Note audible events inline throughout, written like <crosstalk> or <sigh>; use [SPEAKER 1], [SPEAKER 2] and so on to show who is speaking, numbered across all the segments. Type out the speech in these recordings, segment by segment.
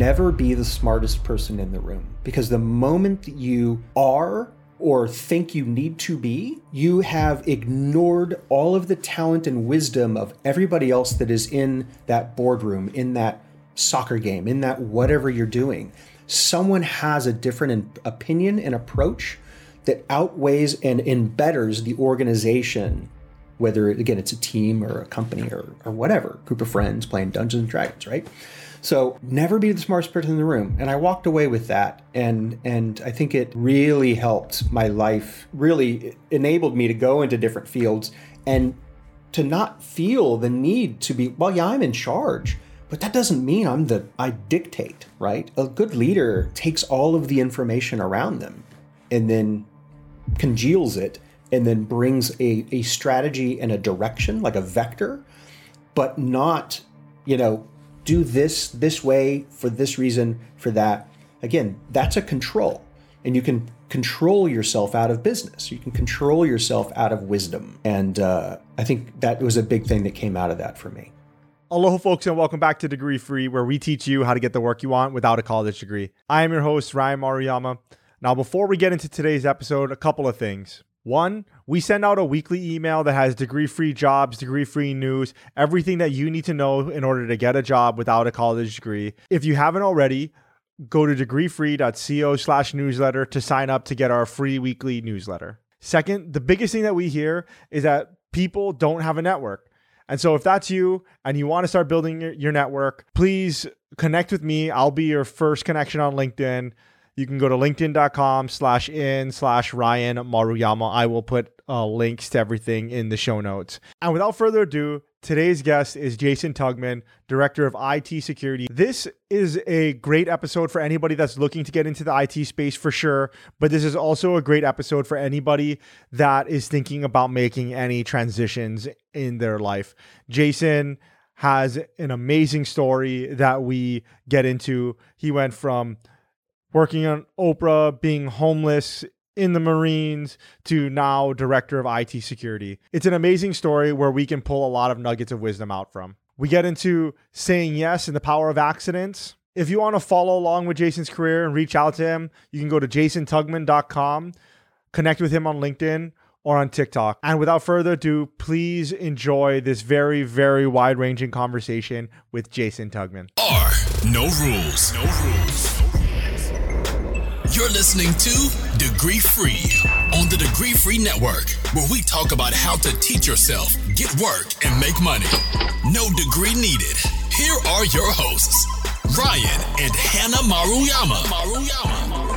[SPEAKER 1] never be the smartest person in the room because the moment that you are or think you need to be, you have ignored all of the talent and wisdom of everybody else that is in that boardroom, in that soccer game, in that whatever you're doing. Someone has a different opinion and approach that outweighs and embetters the organization, whether again it's a team or a company or, or whatever, group of friends playing Dungeons and Dragons, right? So never be the smartest person in the room. And I walked away with that. And and I think it really helped my life, really enabled me to go into different fields and to not feel the need to be, well, yeah, I'm in charge. But that doesn't mean I'm the I dictate, right? A good leader takes all of the information around them and then congeals it and then brings a, a strategy and a direction, like a vector, but not, you know, do this this way for this reason, for that. Again, that's a control. And you can control yourself out of business. You can control yourself out of wisdom. And uh, I think that was a big thing that came out of that for me.
[SPEAKER 2] Aloha, folks, and welcome back to Degree Free, where we teach you how to get the work you want without a college degree. I am your host, Ryan Maruyama. Now, before we get into today's episode, a couple of things. One, we send out a weekly email that has degree free jobs, degree free news, everything that you need to know in order to get a job without a college degree. If you haven't already, go to degreefree.co slash newsletter to sign up to get our free weekly newsletter. Second, the biggest thing that we hear is that people don't have a network. And so if that's you and you want to start building your, your network, please connect with me. I'll be your first connection on LinkedIn. You can go to linkedin.com slash in slash Ryan Maruyama. I will put uh, links to everything in the show notes. And without further ado, today's guest is Jason Tugman, Director of IT Security. This is a great episode for anybody that's looking to get into the IT space for sure, but this is also a great episode for anybody that is thinking about making any transitions in their life. Jason has an amazing story that we get into. He went from working on Oprah, being homeless in the Marines to now director of IT security. It's an amazing story where we can pull a lot of nuggets of wisdom out from. We get into saying yes and the power of accidents. If you want to follow along with Jason's career and reach out to him, you can go to jasontugman.com, connect with him on LinkedIn or on TikTok. And without further ado, please enjoy this very, very wide ranging conversation with Jason Tugman.
[SPEAKER 3] Are no rules. No rules. You're listening to Degree Free on the Degree Free Network, where we talk about how to teach yourself, get work, and make money. No degree needed. Here are your hosts, Ryan and Hannah Maruyama. Maruyama.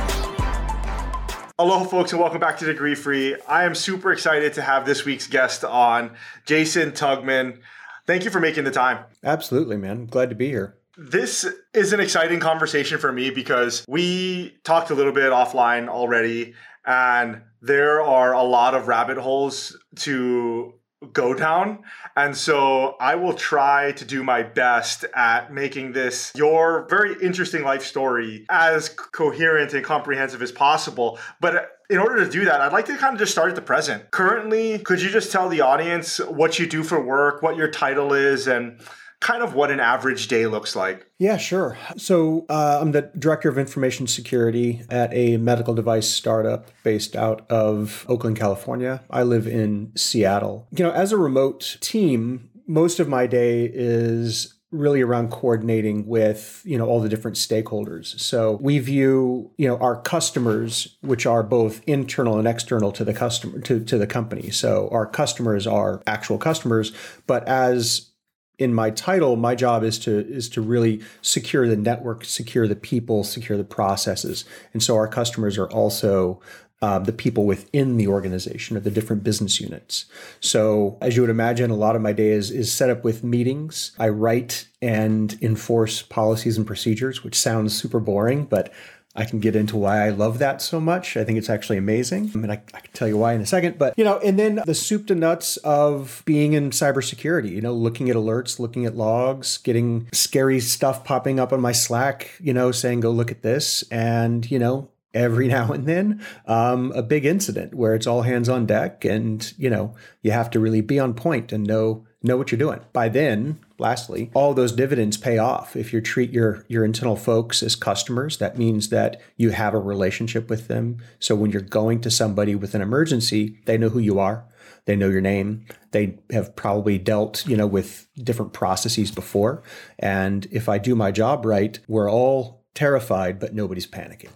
[SPEAKER 2] Hello, folks, and welcome back to Degree Free. I am super excited to have this week's guest on, Jason Tugman. Thank you for making the time.
[SPEAKER 1] Absolutely, man. Glad to be here.
[SPEAKER 2] This is an exciting conversation for me because we talked a little bit offline already, and there are a lot of rabbit holes to go down. And so I will try to do my best at making this your very interesting life story as coherent and comprehensive as possible. But in order to do that, I'd like to kind of just start at the present. Currently, could you just tell the audience what you do for work, what your title is, and kind of what an average day looks like.
[SPEAKER 1] Yeah, sure. So uh, I'm the director of information security at a medical device startup based out of Oakland, California. I live in Seattle. You know, as a remote team, most of my day is really around coordinating with you know all the different stakeholders so we view you know our customers which are both internal and external to the customer to, to the company so our customers are actual customers but as in my title, my job is to is to really secure the network, secure the people, secure the processes, and so our customers are also uh, the people within the organization or the different business units. So, as you would imagine, a lot of my day is, is set up with meetings. I write and enforce policies and procedures, which sounds super boring, but I can get into why I love that so much. I think it's actually amazing. I mean, I, I, can tell you why in a second, but you know, and then the soup to nuts of being in cybersecurity, you know, looking at alerts, looking at logs, getting scary stuff popping up on my Slack, you know, saying, go look at this. And, you know, every <laughs> now and then um, a big incident where it's all hands on deck and, you know, you have to really be on point and know know what you're doing. By then, lastly, all those dividends pay off. If you treat your your internal folks as customers, that means that you have a relationship with them. So when you're going to somebody with an emergency, they know who you are. They know your name. They have probably dealt, you know, with different processes before. And if I do my job right, we're all terrified, but nobody's panicking.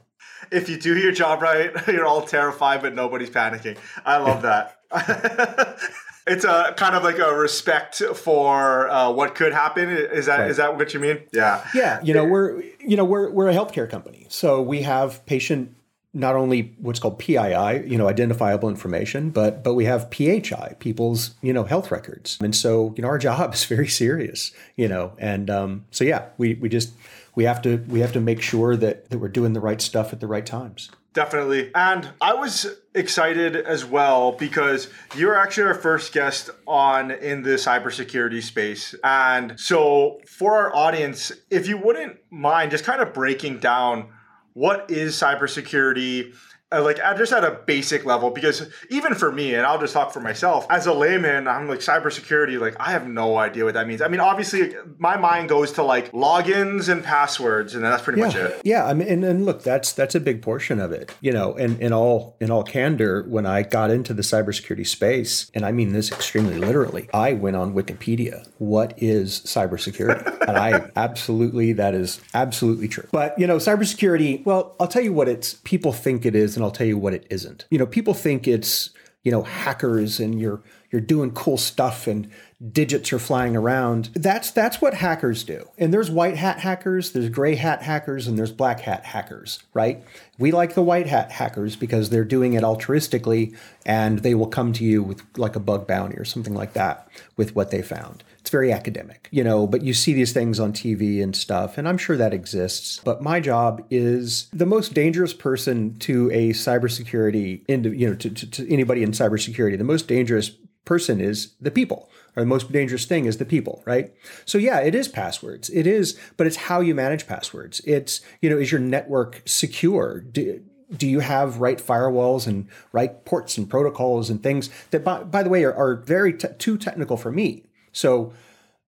[SPEAKER 4] If you do your job right, <laughs> you're all terrified, but nobody's panicking. I love that. <laughs> it's a kind of like a respect for uh, what could happen. Is that right. is that what you mean? Yeah.
[SPEAKER 1] Yeah. You know, we're you know we're we're a healthcare company, so we have patient not only what's called PII, you know, identifiable information, but but we have PHI, people's you know health records, and so you know our job <laughs> is very serious, you know, and um, so yeah, we we just we have to we have to make sure that that we're doing the right stuff at the right times.
[SPEAKER 4] Definitely. And I was excited as well because you're actually our first guest on in the cybersecurity space. And so for our audience, if you wouldn't mind just kind of breaking down what is cybersecurity uh, like just at a basic level because even for me and i'll just talk for myself as a layman i'm like cybersecurity like i have no idea what that means. I mean obviously my mind goes to like logins and passwords and that's pretty
[SPEAKER 1] yeah.
[SPEAKER 4] much it.
[SPEAKER 1] Yeah i mean and, and, look that's that's a big portion of it you know and in all in all candor when i got into the cybersecurity space and i mean this extremely literally i went on wikipedia. What is cybersecurity? <laughs> And i absolutely that is absolutely true. But you know cybersecurity well i'll tell you what it's people think it is and I'll tell you what it isn't. You know, people think it's, you know, hackers and you're you're doing cool stuff and digits are flying around. That's that's what hackers do. And there's white hat hackers, there's gray hat hackers, and there's black hat hackers, right? We like the white hat hackers because they're doing it altruistically and they will come to you with like a bug bounty or something like that with what they found. It's very academic, you know, but you see these things on TV and stuff, and I'm sure that exists. But my job is the most dangerous person to a cybersecurity, you know, to, to, to anybody in cybersecurity. The most dangerous person is the people or the most dangerous thing is the people, right? So yeah, it is passwords. It is, but it's how you manage passwords. It's, you know, is your network secure? Do, do you have right firewalls and right ports and protocols and things that, by, by the way, are, are very too technical for me? So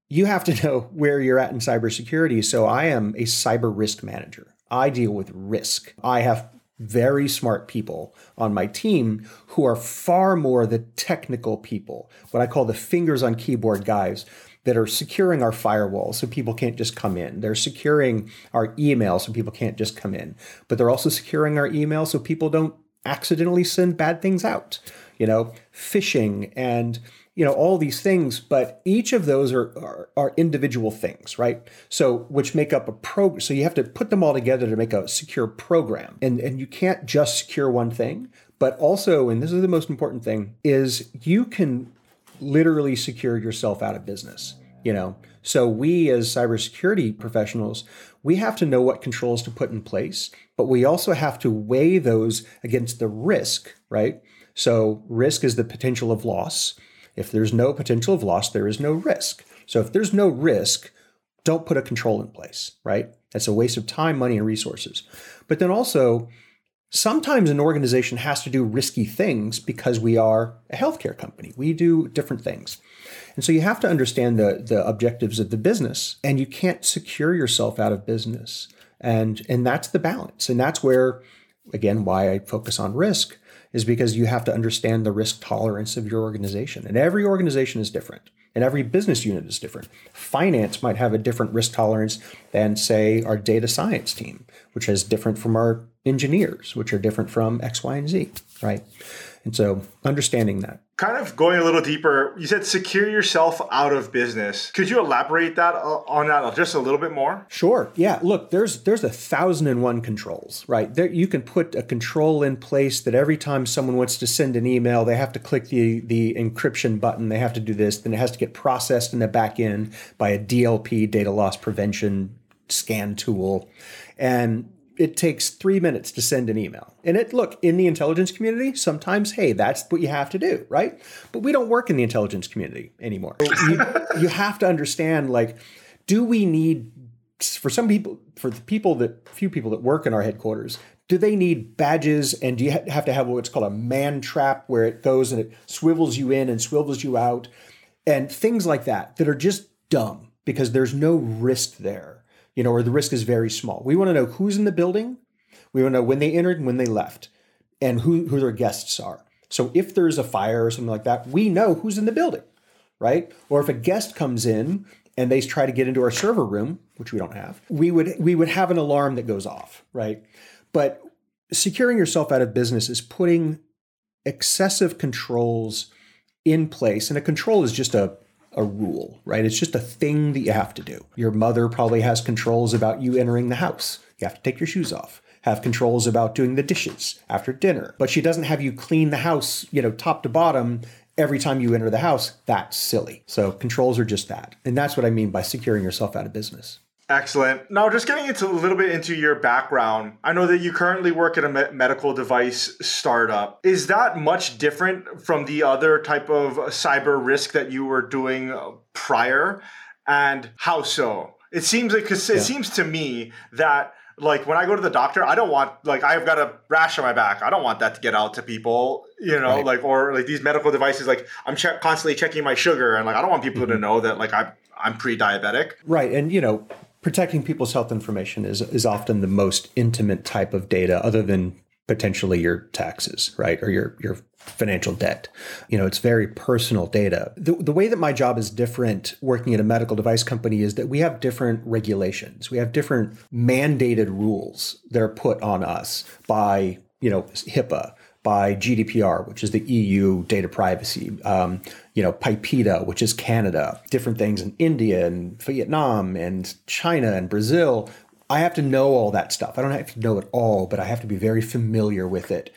[SPEAKER 1] you have to <laughs> know where you're at in cybersecurity. So I am a cyber risk manager. I deal with risk. I have very smart people on my team who are far more the technical people, what I call the fingers on keyboard guys that are securing our firewall so people can't just come in. They're securing our email so people can't just come in. But they're also securing our email so people don't accidentally send bad things out. You know, phishing and you know all these things but each of those are, are, are individual things right? So which make up a program so you have to put them all together to make a secure program. And and you can't just secure one thing but also and this is the most important thing is you can literally secure yourself out of business you know? So we as cybersecurity professionals we have to know what controls to put in place but we also have to weigh those against the risk right? So risk is the potential of loss if there's no potential of loss, there is no risk. So if there's no risk, don't put a control in place, right? That's a waste of time, money, and resources. But then also, sometimes an organization has to do risky things because we are a healthcare company. We do different things. And so you have to understand the, the objectives of the business, and you can't secure yourself out of business. And, and that's the balance. And that's where, again, why I focus on risk is because you have to understand the risk tolerance of your organization. And every organization is different, and every business unit is different. Finance might have a different risk tolerance than, say, our data science team, which is different from our engineers, which are different from X, Y, and Z, right? And so understanding that.
[SPEAKER 4] Kind of going a little deeper, you said secure yourself out of business. Could you elaborate that uh, on that just a little bit more?
[SPEAKER 1] Sure. Yeah. Look, there's there's a thousand and one controls, right? There you can put a control in place that every time someone wants to send an email, they have to click the the encryption button. They have to do this. Then it has to get processed in the back end by a DLP, data loss prevention scan tool. And it takes three minutes to send an email. And it look in the intelligence community, sometimes, hey, that's what you have to do, right? But we don't work in the intelligence community anymore. <laughs> you, you have to understand, like, do we need for some people, for the people that few people that work in our headquarters, do they need badges and do you have to have what's called a man trap where it goes and it swivels you in and swivels you out? and things like that that are just dumb because there's no risk there, you know, or the risk is very small. We want to know who's in the building, we want to know when they entered and when they left, and who, who their guests are. So if there's a fire or something like that, we know who's in the building, right? Or if a guest comes in and they try to get into our server room, which we don't have, we would we would have an alarm that goes off, right? But securing yourself out of business is putting excessive controls in place, and a control is just a a rule, right? It's just a thing that you have to do. Your mother probably has controls about you entering the house. You have to take your shoes off. Have controls about doing the dishes after dinner. But she doesn't have you clean the house, you know, top to bottom every time you enter the house. That's silly. So controls are just that. And that's what I mean by securing yourself out of business.
[SPEAKER 2] Excellent. Now, just getting into a little bit into your background, I know that you currently work at a me- medical device startup. Is that much different from the other type of cyber risk that you were doing prior? And how so? It seems like cause it yeah. seems to me that like when I go to the doctor, I don't want like I've got a rash on my back. I don't want that to get out to people, you know, right. like or like these medical devices. Like I'm che- constantly checking my sugar, and like I don't want people mm-hmm. to know that like I'm I'm pre-diabetic.
[SPEAKER 1] Right, and you know protecting people's health information is is often the most intimate type of data other than potentially your taxes right or your your financial debt. You know it's very personal data. The, the way that my job is different working at a medical device company is that we have different regulations. We have different mandated rules that are put on us by you know hipaa by GDPR, which is the EU data privacy, um, you know, PIPEDA, which is Canada, different things in India and Vietnam and China and Brazil. I have to know all that stuff. I don't have to know it all, but I have to be very familiar with it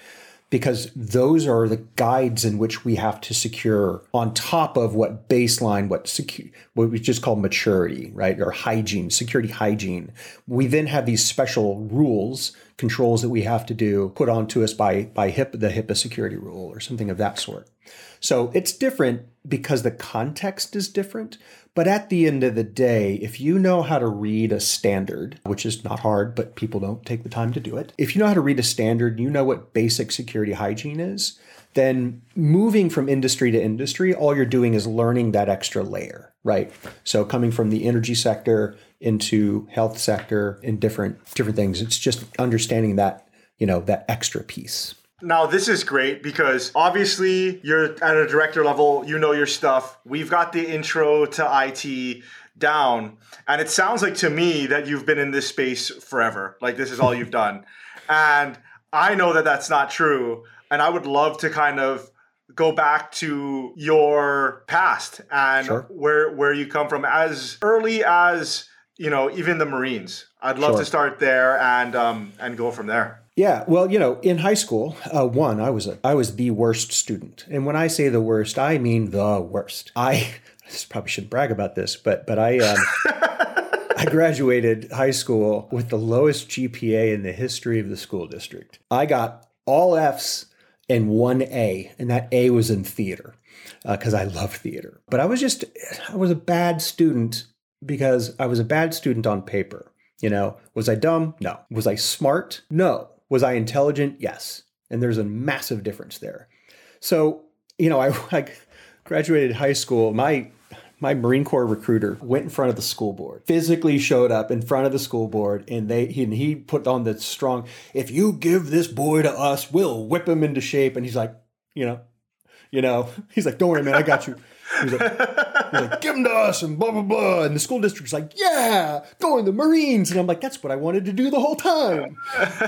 [SPEAKER 1] because those are the guides in which we have to secure on top of what baseline, what secure, what we just call maturity, right? Or hygiene, security hygiene. We then have these special rules, controls that we have to do put onto us by, by HIPAA, the HIPAA security rule or something of that sort. So it's different because the context is different, but at the end of the day, if you know how to read a standard, which is not hard, but people don't take the time to do it, if you know how to read a standard, you know what basic security hygiene is, then moving from industry to industry, all you're doing is learning that extra layer, right? So coming from the energy sector into health sector and different different things, it's just understanding that, you know, that extra piece.
[SPEAKER 2] Now, this is great because obviously you're at a director level, you know your stuff. We've got the intro to IT down. And it sounds like to me that you've been in this space forever. Like this is all you've done. And I know that that's not true. And I would love to kind of go back to your past and sure. where where you come from as early as you know even the marines i'd love sure. to start there and um and go from there
[SPEAKER 1] yeah, well, you know, in high school, uh, one, I was a, I was the worst student, and when I say the worst, I mean the worst. I, <laughs> I probably shouldn't brag about this, but but I um, <laughs> I graduated high school with the lowest GPA in the history of the school district. I got all Fs and one A, and that A was in theater because uh, I love theater. But I was just I was a bad student because I was a bad student on paper. You know, was I dumb? No. Was I smart? No. Was I intelligent? Yes. And there's a massive difference there. So, you know, I, <laughs> I graduated high school. My my Marine Corps recruiter went in front of the school board, physically showed up in front of the school board, and they he, and he put on the strong, if you give this boy to us, we'll whip him into shape. And he's like, you know, you know, <laughs> he's like, don't worry, man, I got you. <laughs> He's like, he's like, give him to us and blah, blah, blah. And the school district's like, yeah, go in the Marines. And I'm like, that's what I wanted to do the whole time.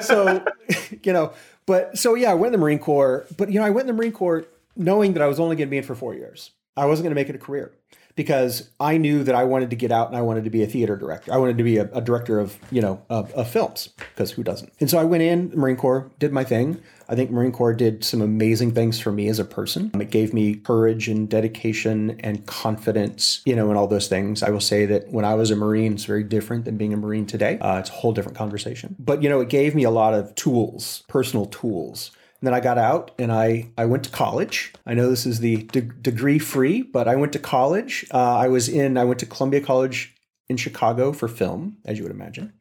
[SPEAKER 1] So, <laughs> you know, but so yeah, I went in the Marine Corps. But, you know, I went in the Marine Corps knowing that I was only going to be in for four years. I wasn't going to make it a career because I knew that I wanted to get out and I wanted to be a theater director. I wanted to be a, a director of, you know, of, of films because who doesn't? And so I went in, Marine Corps, did my thing. I think Marine Corps did some amazing things for me as a person. It gave me courage and dedication and confidence, you know, and all those things. I will say that when I was a Marine, it's very different than being a Marine today. Uh, it's a whole different conversation. But, you know, it gave me a lot of tools, personal tools and then I got out and I, I went to college. I know this is the de- degree free, but I went to college. Uh, I was in, I went to Columbia College in Chicago for film, as you would imagine.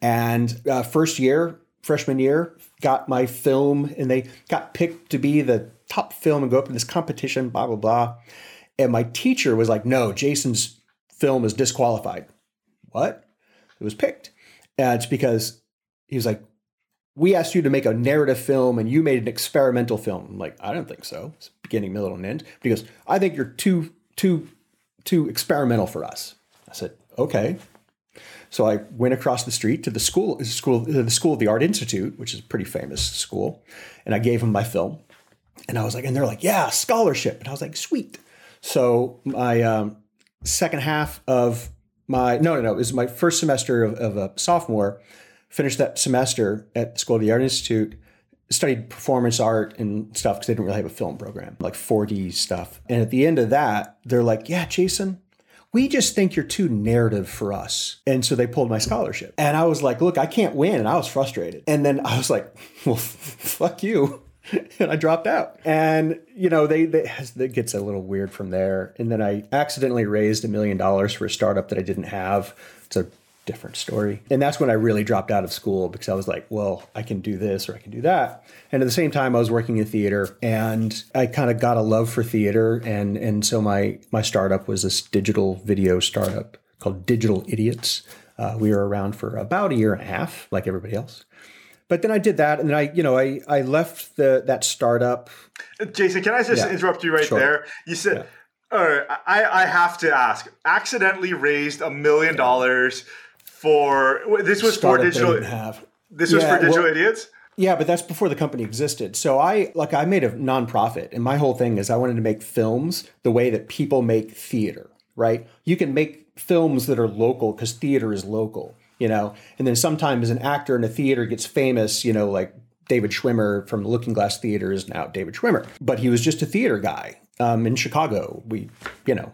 [SPEAKER 1] And uh, first year, freshman year, got my film and they got picked to be the top film and go up in this competition, blah, blah, blah. And my teacher was like, no, Jason's film is disqualified. What? It was picked. And it's because he was like, we asked you to make a narrative film and you made an experimental film. I'm like, I don't think so. It's beginning, middle, and end. But he goes, I think you're too, too, too experimental for us. I said, okay. So I went across the street to the school, school, the School of the Art Institute, which is a pretty famous school, and I gave them my film. And I was like, and they're like, yeah, scholarship. And I was like, sweet. So my um, second half of my no no no it was my first semester of, of a sophomore. Finished that semester at the School of the Art Institute. Studied performance art and stuff because they didn't really have a film program, like 4D stuff. And at the end of that, they're like, "Yeah, Jason, we just think you're too narrative for us. And so they pulled my scholarship. And I was like, look, I can't win. And I was frustrated. And then I was like, <laughs> well, <laughs> fuck you. <laughs> and I dropped out. And, you know, they, they, it gets a little weird from there. And then I accidentally raised a million dollars for a startup that I didn't have. It's a different story. And that's when I really dropped out of school because I was like, well, I can do this or I can do that. And at the same time, I was working in theater and I kind of got a love for theater. And, and so my, my startup was this digital video startup called Digital Idiots. Uh, we were around for about a year and a half, like everybody else. But then I did that, and then I, you know, I I left the that startup.
[SPEAKER 2] Jason, can I just yeah. interrupt you right sure. there? You said, yeah. all right, I I have to ask. Accidentally raised a million dollars for this was for digital. Have. This was for digital well, idiots.
[SPEAKER 1] Yeah, but that's before the company existed. So I like I made a nonprofit, and my whole thing is I wanted to make films the way that people make theater. Right? You can make films that are local because theater is local. You know, and then sometimes an actor in a theater gets famous. You know, like David Schwimmer from the Lookingglass Theater is now David Schwimmer, but he was just a theater guy um, in Chicago. We, you know,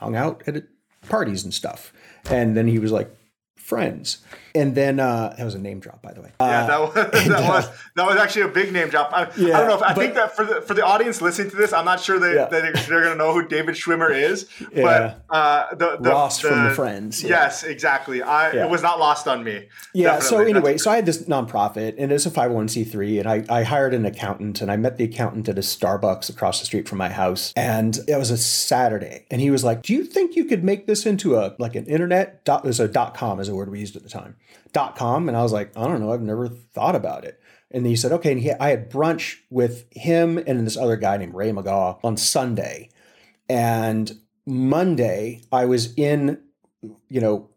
[SPEAKER 1] hung out at parties and stuff, and then he was like friends. And then uh, that was a name drop, by the way.
[SPEAKER 2] Yeah, that was <laughs> that, and, uh, was, that was actually a big name drop. I, yeah, I don't know if I but, think that for the for the audience listening to this, I'm not sure they, yeah. they they're going to know who David Schwimmer is. Yeah. But uh, the, the
[SPEAKER 1] Ross
[SPEAKER 2] the,
[SPEAKER 1] from the Friends.
[SPEAKER 2] Yeah. Yes, exactly. I it was not lost on me.
[SPEAKER 1] Yeah. Definitely. So anyway, That's so I had this nonprofit, and it's a 501c3, and I I hired an accountant, and I met the accountant at a Starbucks across the street from my house, and it was a Saturday, and he was like, "Do you think you could make this into a like an internet dot? There's a dot com is a word we used at the time." Dot com. And I was like, I don't know, I've never thought about it. And then he said, okay. And he, I had brunch with him and this other guy named Ray McGaw on Sunday. And Monday, I was in, you know,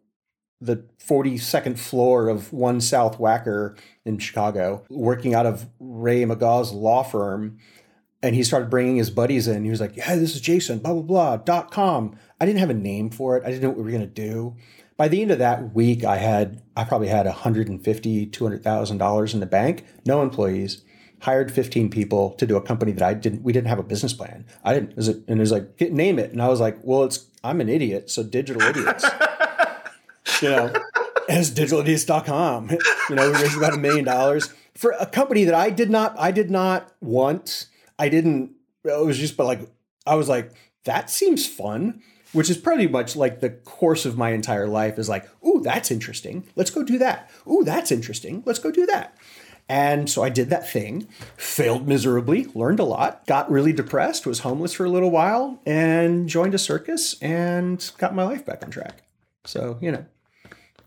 [SPEAKER 1] the 42nd floor of One South Wacker in Chicago, working out of Ray McGaw's law firm. And he started bringing his buddies in. He was like, yeah, this is Jason, blah, blah, blah, dot com. I didn't have a name for it. I didn't know what we were going to do by the end of that week, I had I probably had 150, 200,000 dollars in the bank, no employees, hired 15 people to do a company that I didn't we didn't have a business plan. I didn't is it and it was like name it and I was like, well, it's I'm an idiot, so digital idiots. <laughs> you know, as digitalidiots.com. You know, we raised about a million dollars for a company that I did not I did not want. I didn't it was just but like I was like that seems fun which is pretty much like the course of my entire life is like, ooh, that's interesting. Let's go do that. Ooh, that's interesting. Let's go do that. And so I did that thing, failed miserably, learned a lot, got really depressed, was homeless for a little while, and joined a circus and got my life back on track. So, you know,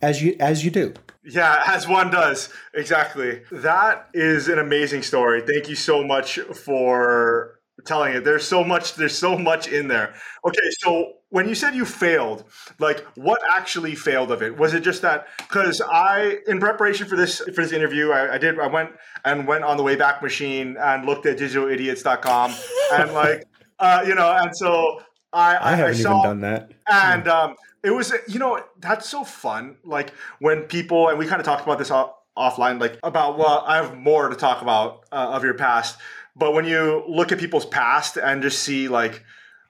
[SPEAKER 1] as you as you do.
[SPEAKER 2] Yeah, as one does. Exactly. That is an amazing story. Thank you so much for telling it. There's so much there's so much in there. Okay, so when you said you failed, like what actually failed of it? Was it just that because I, in preparation for this for this interview, I, I, did I went and went on the Wayback Machine and looked at digitalidiots.com <laughs> and like uh, you know, and so I
[SPEAKER 1] I, I haven't I saw, even done that.
[SPEAKER 2] And um, it was you know that's so fun. Like when people and we kind of talked about this off, offline, like about well, I have more to talk about uh, of your past, but when you look at people's past and just see like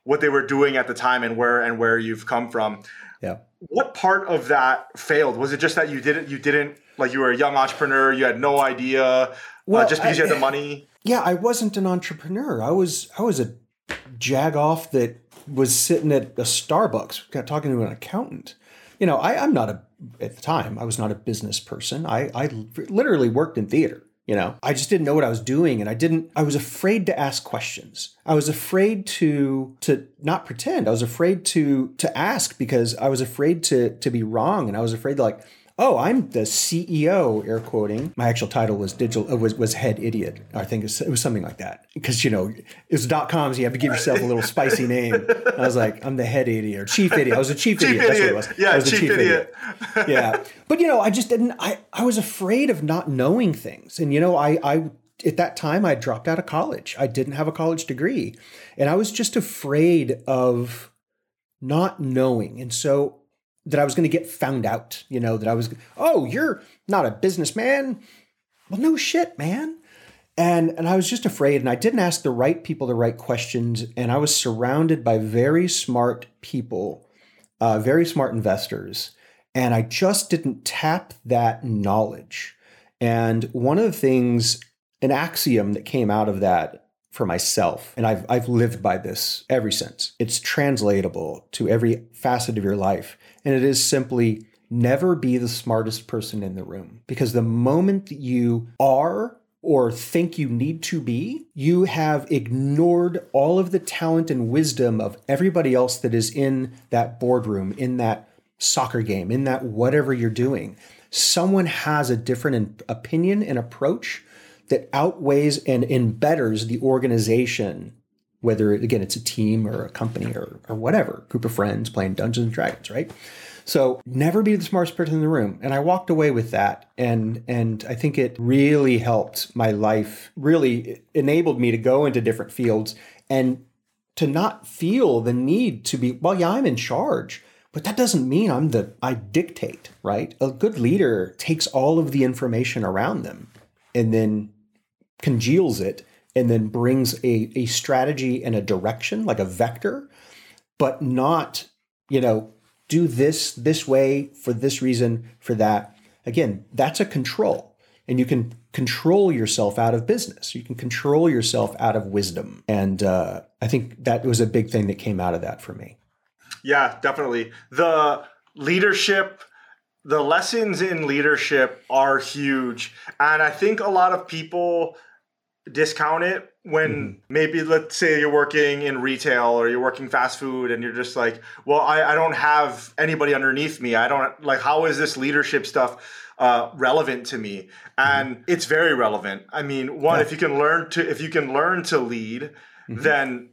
[SPEAKER 2] what they were doing at the time and where and where you've come from.
[SPEAKER 1] Yeah.
[SPEAKER 2] What part of that failed? Was it just that you didn't you didn't like you were a young entrepreneur, you had no idea uh, well, uh, just because I, you had the money?
[SPEAKER 1] Yeah, I wasn't an entrepreneur. I was I was a jag off that was sitting at a Starbucks talking to an accountant. You know, I, I'm not a at the time I was not a business person. I, I literally worked in theater. You know? I just didn't know what i was doing and i didn't i was afraid to ask questions. I was afraid to to not pretend. I was afraid to to ask because i was afraid to to be wrong and i was afraid to like oh, I'm the CEO, air quoting. My actual title was digital uh, was, was head idiot. I think it was something like that. Because, you know, it was dot coms, you have to give yourself a little spicy name. I was like, I'm the head idiot or chief idiot. I was a chief, chief idiot. idiot. That's what it was.
[SPEAKER 2] Yeah,
[SPEAKER 1] I was
[SPEAKER 2] chief, chief idiot.
[SPEAKER 1] idiot. yeah. But, you know, I just didn't, I, I was afraid of not knowing things. And, you know, I, I, at that time, I dropped out of college. I didn't have a college degree. And I was just afraid of not knowing. And so that I was going to get found out, you know, that I was, oh, you're not a businessman. Well, no shit, man. And and I was just afraid and I didn't ask the right people the right questions and I was surrounded by very smart people, uh, very smart investors, and I just didn't tap that knowledge. And one of the things, an axiom that came out of that for myself, and I've I've lived by this ever since. It's translatable to every facet of your life and it is simply never be the smartest person in the room. Because the moment that you are or think you need to be, you have ignored all of the talent and wisdom of everybody else that is in that boardroom, in that soccer game, in that whatever you're doing. Someone has a different opinion and approach that outweighs and embetters the organization whether again it's a team or a company or, or whatever group of friends playing dungeons and dragons right? So never be the smartest person in the room. And i walked away with that. And and i think it really helped my life really enabled me to go into different fields and to not feel the need to be well yeah i'm in charge but that doesn't mean i'm the i dictate right? A good leader takes all of the information around them and then congeals it and then brings a, a strategy and a direction, like a vector, but not, you know, do this this way for this reason, for that. Again, that's a control. And you can control yourself out of business. You can control yourself out of wisdom. And uh, I think that was a big thing that came out of that for me.
[SPEAKER 2] Yeah, definitely. The leadership the lessons in leadership are huge. And I think a lot of people discount it when mm-hmm. maybe let's say you're working in retail or you're working fast food and you're just like well I, I don't have anybody underneath me i don't like how is this leadership stuff uh, relevant to me and mm-hmm. it's very relevant i mean one yeah. if you can learn to if you can learn to lead mm-hmm. then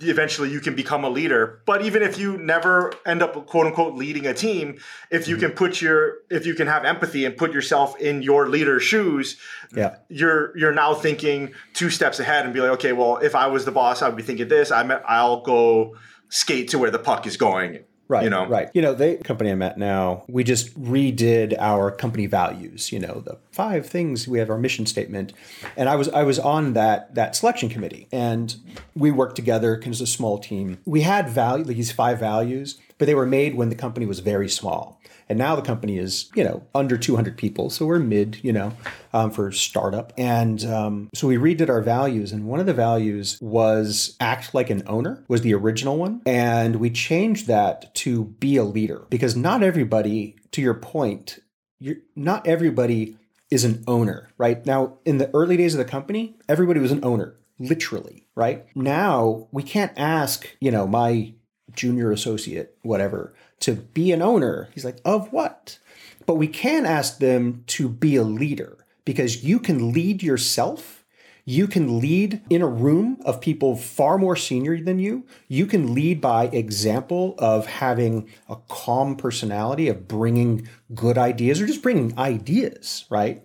[SPEAKER 2] eventually you can become a leader. But even if you never end up quote unquote leading a team if you mm-hmm. can put your if you can have empathy and put yourself in your leader's shoes yeah. you're you're now thinking two steps ahead and be like okay well if i was the boss i would be thinking this. I'm i'll go skate to where the puck is going
[SPEAKER 1] Right.
[SPEAKER 2] You know,
[SPEAKER 1] right. You know, the company I'm at now, we just redid our company values. You know, the five things we have our mission statement, and I was I was on that that selection committee, and we worked together because it's a small team. We had value these five values, but they were made when the company was very small. And now the company is, you know, under 200 people. So we're mid, you know, um, for startup. And um, so we redid our values. And one of the values was act like an owner, was the original one. And we changed that to be a leader because not everybody, to your point, you're, not everybody is an owner, right? Now, in the early days of the company, everybody was an owner, literally, right? Now we can't ask, you know, my junior associate, whatever, to be an owner. He's like, of what? But we can ask them to be a leader because you can lead yourself. You can lead in a room of people far more senior than you. You can lead by example of having a calm personality, of bringing good ideas or just bringing ideas, right?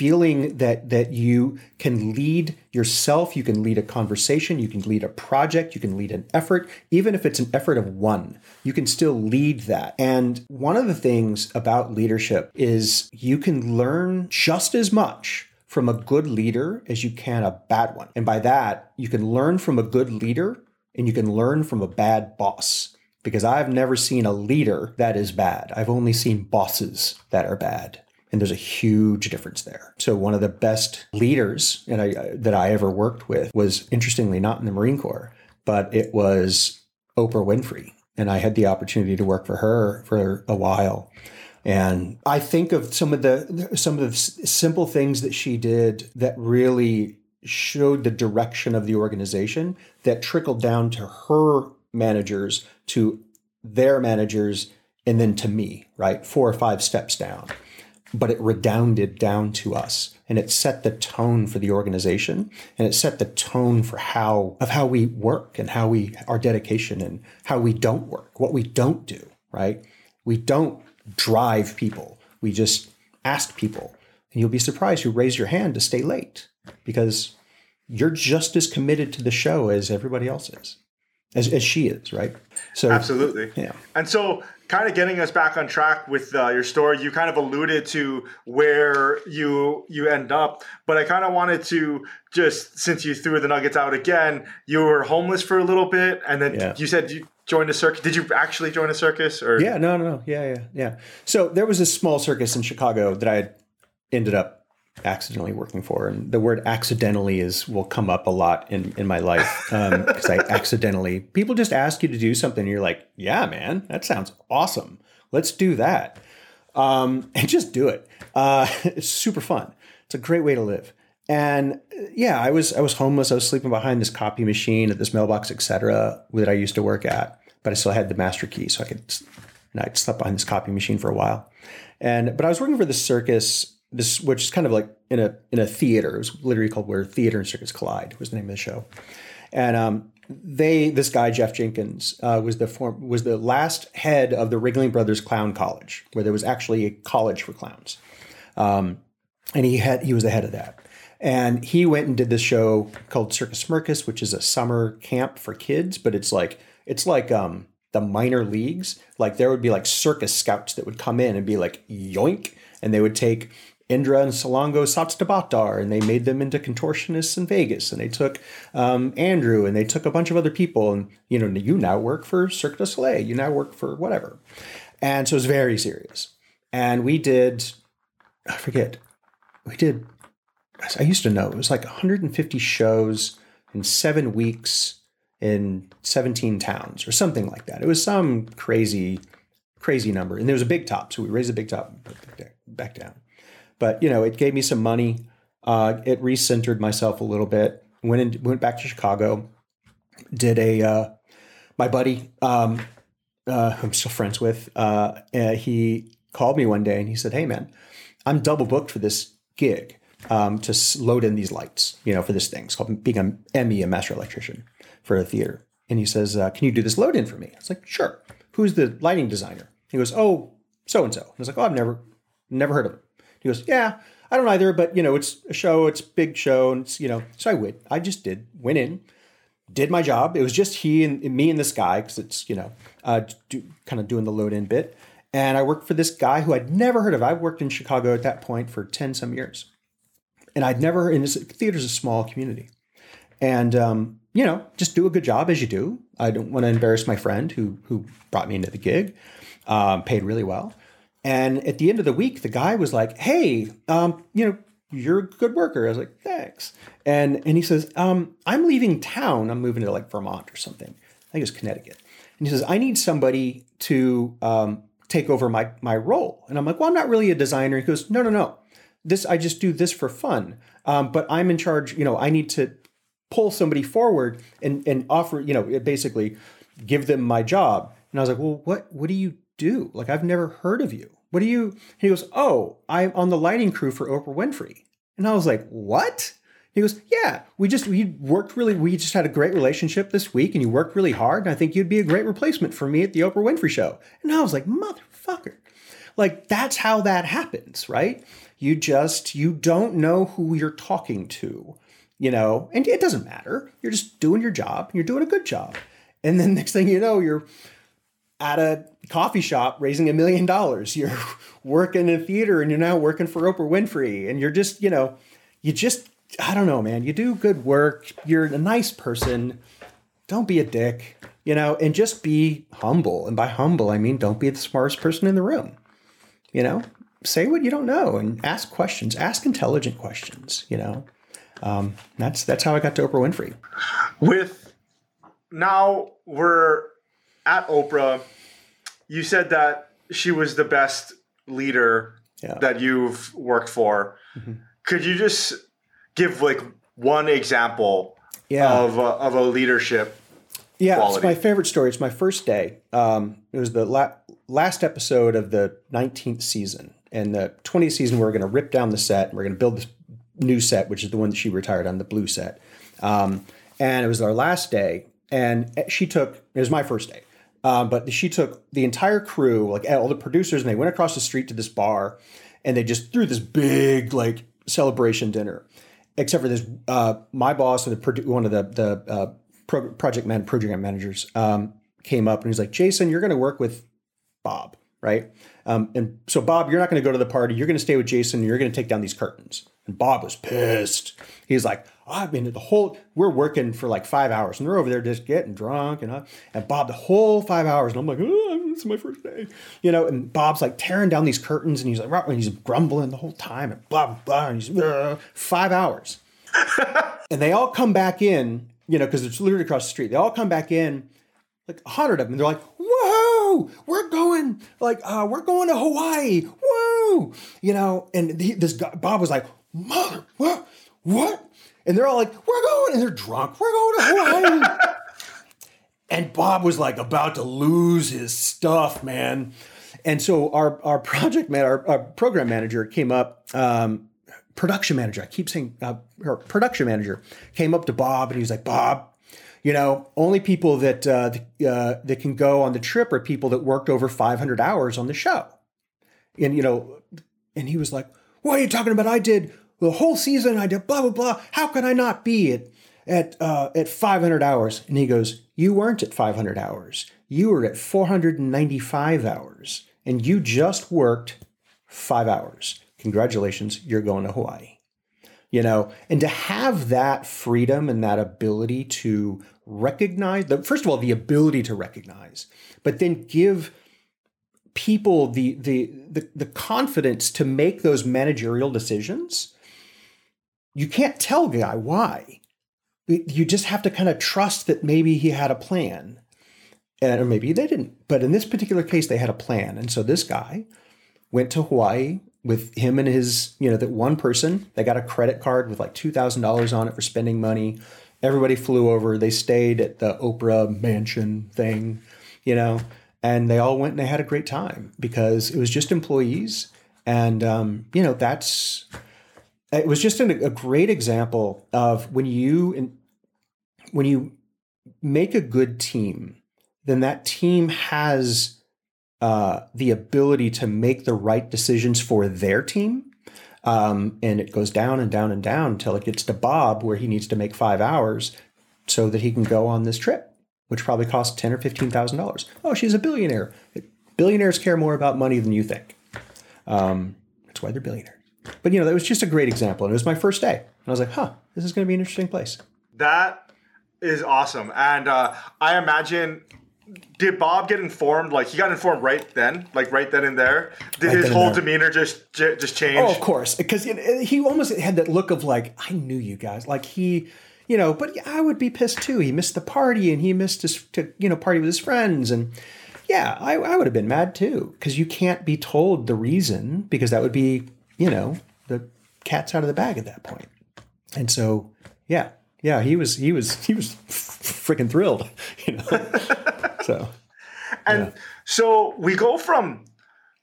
[SPEAKER 1] Feeling that that you can lead yourself you can lead a conversation you can lead a project you can lead an effort even if it's an effort of one you can still lead that and one of the things about leadership is you can learn just as much from a good leader as you can a bad one and by that you can learn from a good leader and you can learn from a bad boss because I've never seen a leader that is bad. I've only seen bosses that are bad. And there's a huge difference there. So one of the best leaders and I, that I ever worked with was interestingly not in the Marine Corps, but it was Oprah Winfrey. And I had the opportunity to work for her for a while. And I think of some of the some of the simple things that she did that really showed the direction of the organization that trickled down to her managers, to their managers, and then to me, right? Four or five steps down. But it redounded down to us and it set the tone for the organization and it set the tone for how of how we work and how we our dedication and how we don't work, what we don't do, right? We don't drive people. We just ask people. And you'll be surprised who raise your hand to stay late because you're just as committed to the show as everybody else is, as, as she is, right?
[SPEAKER 2] So absolutely,
[SPEAKER 1] yeah.
[SPEAKER 2] And so, kind of getting us back on track with uh, your story, you kind of alluded to where you you end up, but I kind of wanted to just since you threw the nuggets out again, you were homeless for a little bit, and then yeah. you said you joined a circus. Did you actually join a circus? Or
[SPEAKER 1] yeah, no, no, no, yeah, yeah, yeah. So there was a small circus in Chicago that I ended up accidentally working for, and the word accidentally is will come up a lot in in my life because um, <laughs> I accidentally people just ask you to do something, and you're like, yeah, man, that sounds awesome. Let's do that, um, <laughs> and just do it. Uh, <laughs> it's super fun. It's a great way to live. And yeah, I was I was homeless. I was sleeping behind this copy machine at this mailbox, etc., that I used to work at but I still had the master key, so I could. And I slept behind this copy machine for a while, and but I was working for the circus, this which is kind of like in a in a theater. It was literally called "Where Theater and Circus Collide" was the name of the show, and um, they this guy Jeff Jenkins uh, was the form was the last head of the Ringling Brothers Clown College, where there was actually a college for clowns, um, and he had he was the head of that. And he went and did this show called Circus Smirkus, which is a summer camp for kids, but it's like it's like um, the minor leagues. Like there would be like circus scouts that would come in and be like yoink, and they would take Indra and Salongo Satstabatar, and they made them into contortionists in Vegas. And they took um, Andrew, and they took a bunch of other people, and you know, you now work for Cirque du Soleil. You now work for whatever. And so it was very serious. And we did, I forget, we did. I used to know it was like 150 shows in seven weeks in 17 towns or something like that. It was some crazy, crazy number. And there was a big top. So we raised the big top back down. But, you know, it gave me some money. Uh, it recentered myself a little bit. Went in, went back to Chicago. Did a, uh, my buddy, um, uh, I'm still friends with, uh, he called me one day and he said, Hey, man, I'm double booked for this gig um, to load in these lights, you know, for this thing. It's called being a ME, a master electrician for a theater. And he says, uh, Can you do this load in for me? I was like, Sure. Who's the lighting designer? He goes, Oh, so and so. I was like, Oh, I've never, never heard of him. He goes, Yeah, I don't either, but you know, it's a show, it's a big show, and it's, you know, so I went. I just did, went in, did my job. It was just he and, and me and this guy, because it's, you know, uh, do, kind of doing the load in bit. And I worked for this guy who I'd never heard of. I worked in Chicago at that point for 10 some years. And I'd never, and this theater's a small community. And um, you know, just do a good job as you do. I don't want to embarrass my friend who who brought me into the gig, um, paid really well. And at the end of the week, the guy was like, "Hey, um, you know, you're a good worker." I was like, "Thanks." And and he says, um, "I'm leaving town. I'm moving to like Vermont or something. I think it's Connecticut." And he says, "I need somebody to um, take over my my role." And I'm like, "Well, I'm not really a designer." He goes, "No, no, no. This I just do this for fun. Um, but I'm in charge. You know, I need to pull somebody forward and and offer, you know, basically give them my job. And I was like, well, what what do you do? Like I've never heard of you. What do you? He goes, oh, I'm on the lighting crew for Oprah Winfrey. And I was like, what? He goes, yeah, we just we worked really. We just had a great relationship this week, and you worked really hard. And I think you'd be a great replacement for me at the Oprah Winfrey show. And I was like, motherfucker, like that's how that happens, right? You just you don't know who you're talking to you know, and it doesn't matter. You're just doing your job. You're doing a good job. And then <laughs> next thing you know, you're at a coffee shop raising a million dollars. You're working in a theater and you're now working for Oprah Winfrey. And you're just, you know, you just, I don't know, man. You do good work. You're a nice person. Don't be a dick, you know, and just be humble. And by humble, I mean don't be the smartest person in the room. You know, say what you don't know and ask questions, ask intelligent questions, you know um, that's that's how I got to Oprah Winfrey.
[SPEAKER 2] With now we're at Oprah. You said that she was the best leader
[SPEAKER 1] Yeah.
[SPEAKER 2] that you've worked for.
[SPEAKER 1] Mhm.
[SPEAKER 2] Could you just give like one example
[SPEAKER 1] Yeah.
[SPEAKER 2] of a, of a leadership?
[SPEAKER 1] Yeah,
[SPEAKER 2] quality.
[SPEAKER 1] it's my favorite story. It's my first day. Um, it was the la- last episode of the 19th season. And the 20th season, we're going to rip down the set and we're going to build this new set, which is the one that she retired on, the blue set. Um, and it was our last day. And she took, it was my first day, um, but she took the entire crew, like all the producers, and they went across the street to this bar and they just threw this big, like, celebration dinner except for this, uh, my boss and the one of the the uh, pro- project man program managers um, came up and he's like, Jason, you're going to work with Bob, right? Um, and so Bob, you're not going to go to the party. You're going to stay with Jason. You're going to take down these curtains. And Bob was pissed. He's like, I mean, the whole we're working for like five hours, and they're over there just getting drunk, and uh, and Bob the whole five hours, and I'm like, oh, this is my first day, you know. And Bob's like tearing down these curtains, and he's like, and he's grumbling the whole time, and blah blah blah, and he's uh, five hours, <laughs> and they all come back in, you know, because it's literally across the street. They all come back in, like a hundred of them. And they're like, "Whoa, we're going! Like, uh, we're going to Hawaii! Whoa!" You know. And he, this guy, Bob was like, "Mother, what? What?" And they're all like, "We're going!" And they're drunk. We're going to Hawaii. <laughs> and Bob was like about to lose his stuff, man. And so our our project man, our, our program manager came up. Um, production manager. I keep saying uh, her production manager came up to Bob and he was like, Bob, you know, only people that uh, th- uh, that can go on the trip are people that worked over 500 hours on the show. And you know, and he was like, "What are you talking about? I did the whole season. I did blah blah blah. How can I not be at at uh, at 500 hours?" And he goes, "You weren't at 500 hours. You were at 495 hours, and you just worked five hours. Congratulations, you're going to Hawaii." you know and to have that freedom and that ability to recognize the first of all the ability to recognize but then give people the the the, the confidence to make those managerial decisions you can't tell guy why you just have to kind of trust that maybe he had a plan and or maybe they didn't but in this particular case they had a plan and so this guy went to hawaii with him and his, you know, that one person, they got a credit card with like $2,000 on it for spending money. Everybody flew over. They stayed at the Oprah mansion thing, you know, and they all went and they had a great time because it was just employees. And, um, you know, that's, it was just an, a great example of when you, when you make a good team, then that team has uh, the ability to make the right decisions for their team. Um, and it goes down and down and down until it gets to Bob, where he needs to make five hours so that he can go on this trip, which probably costs ten or fifteen thousand dollars. Oh, she's a billionaire. Billionaires care more about money than you think. Um, that's why they're billionaires. But you know, that was just a great example, and it was my first day, and I was like, "Huh, this is going to be an interesting place."
[SPEAKER 2] That is awesome, and uh, I imagine did Bob get informed? Like he got informed right then, like right then and there. Did
[SPEAKER 1] Right
[SPEAKER 2] his whole demeanor just just change?
[SPEAKER 1] Oh, of course, because he almost had that look of like, I knew you guys. Like he, you know, but I would be pissed too. He missed the party and he missed his, to, you know, party with his friends. And yeah, I, I would have been mad too because you can't be told the reason because that would be, you know, the cat's out of the bag at that point. And so, yeah, yeah, he was, he was, he was freaking thrilled, <laughs> you know. so
[SPEAKER 2] And so we go from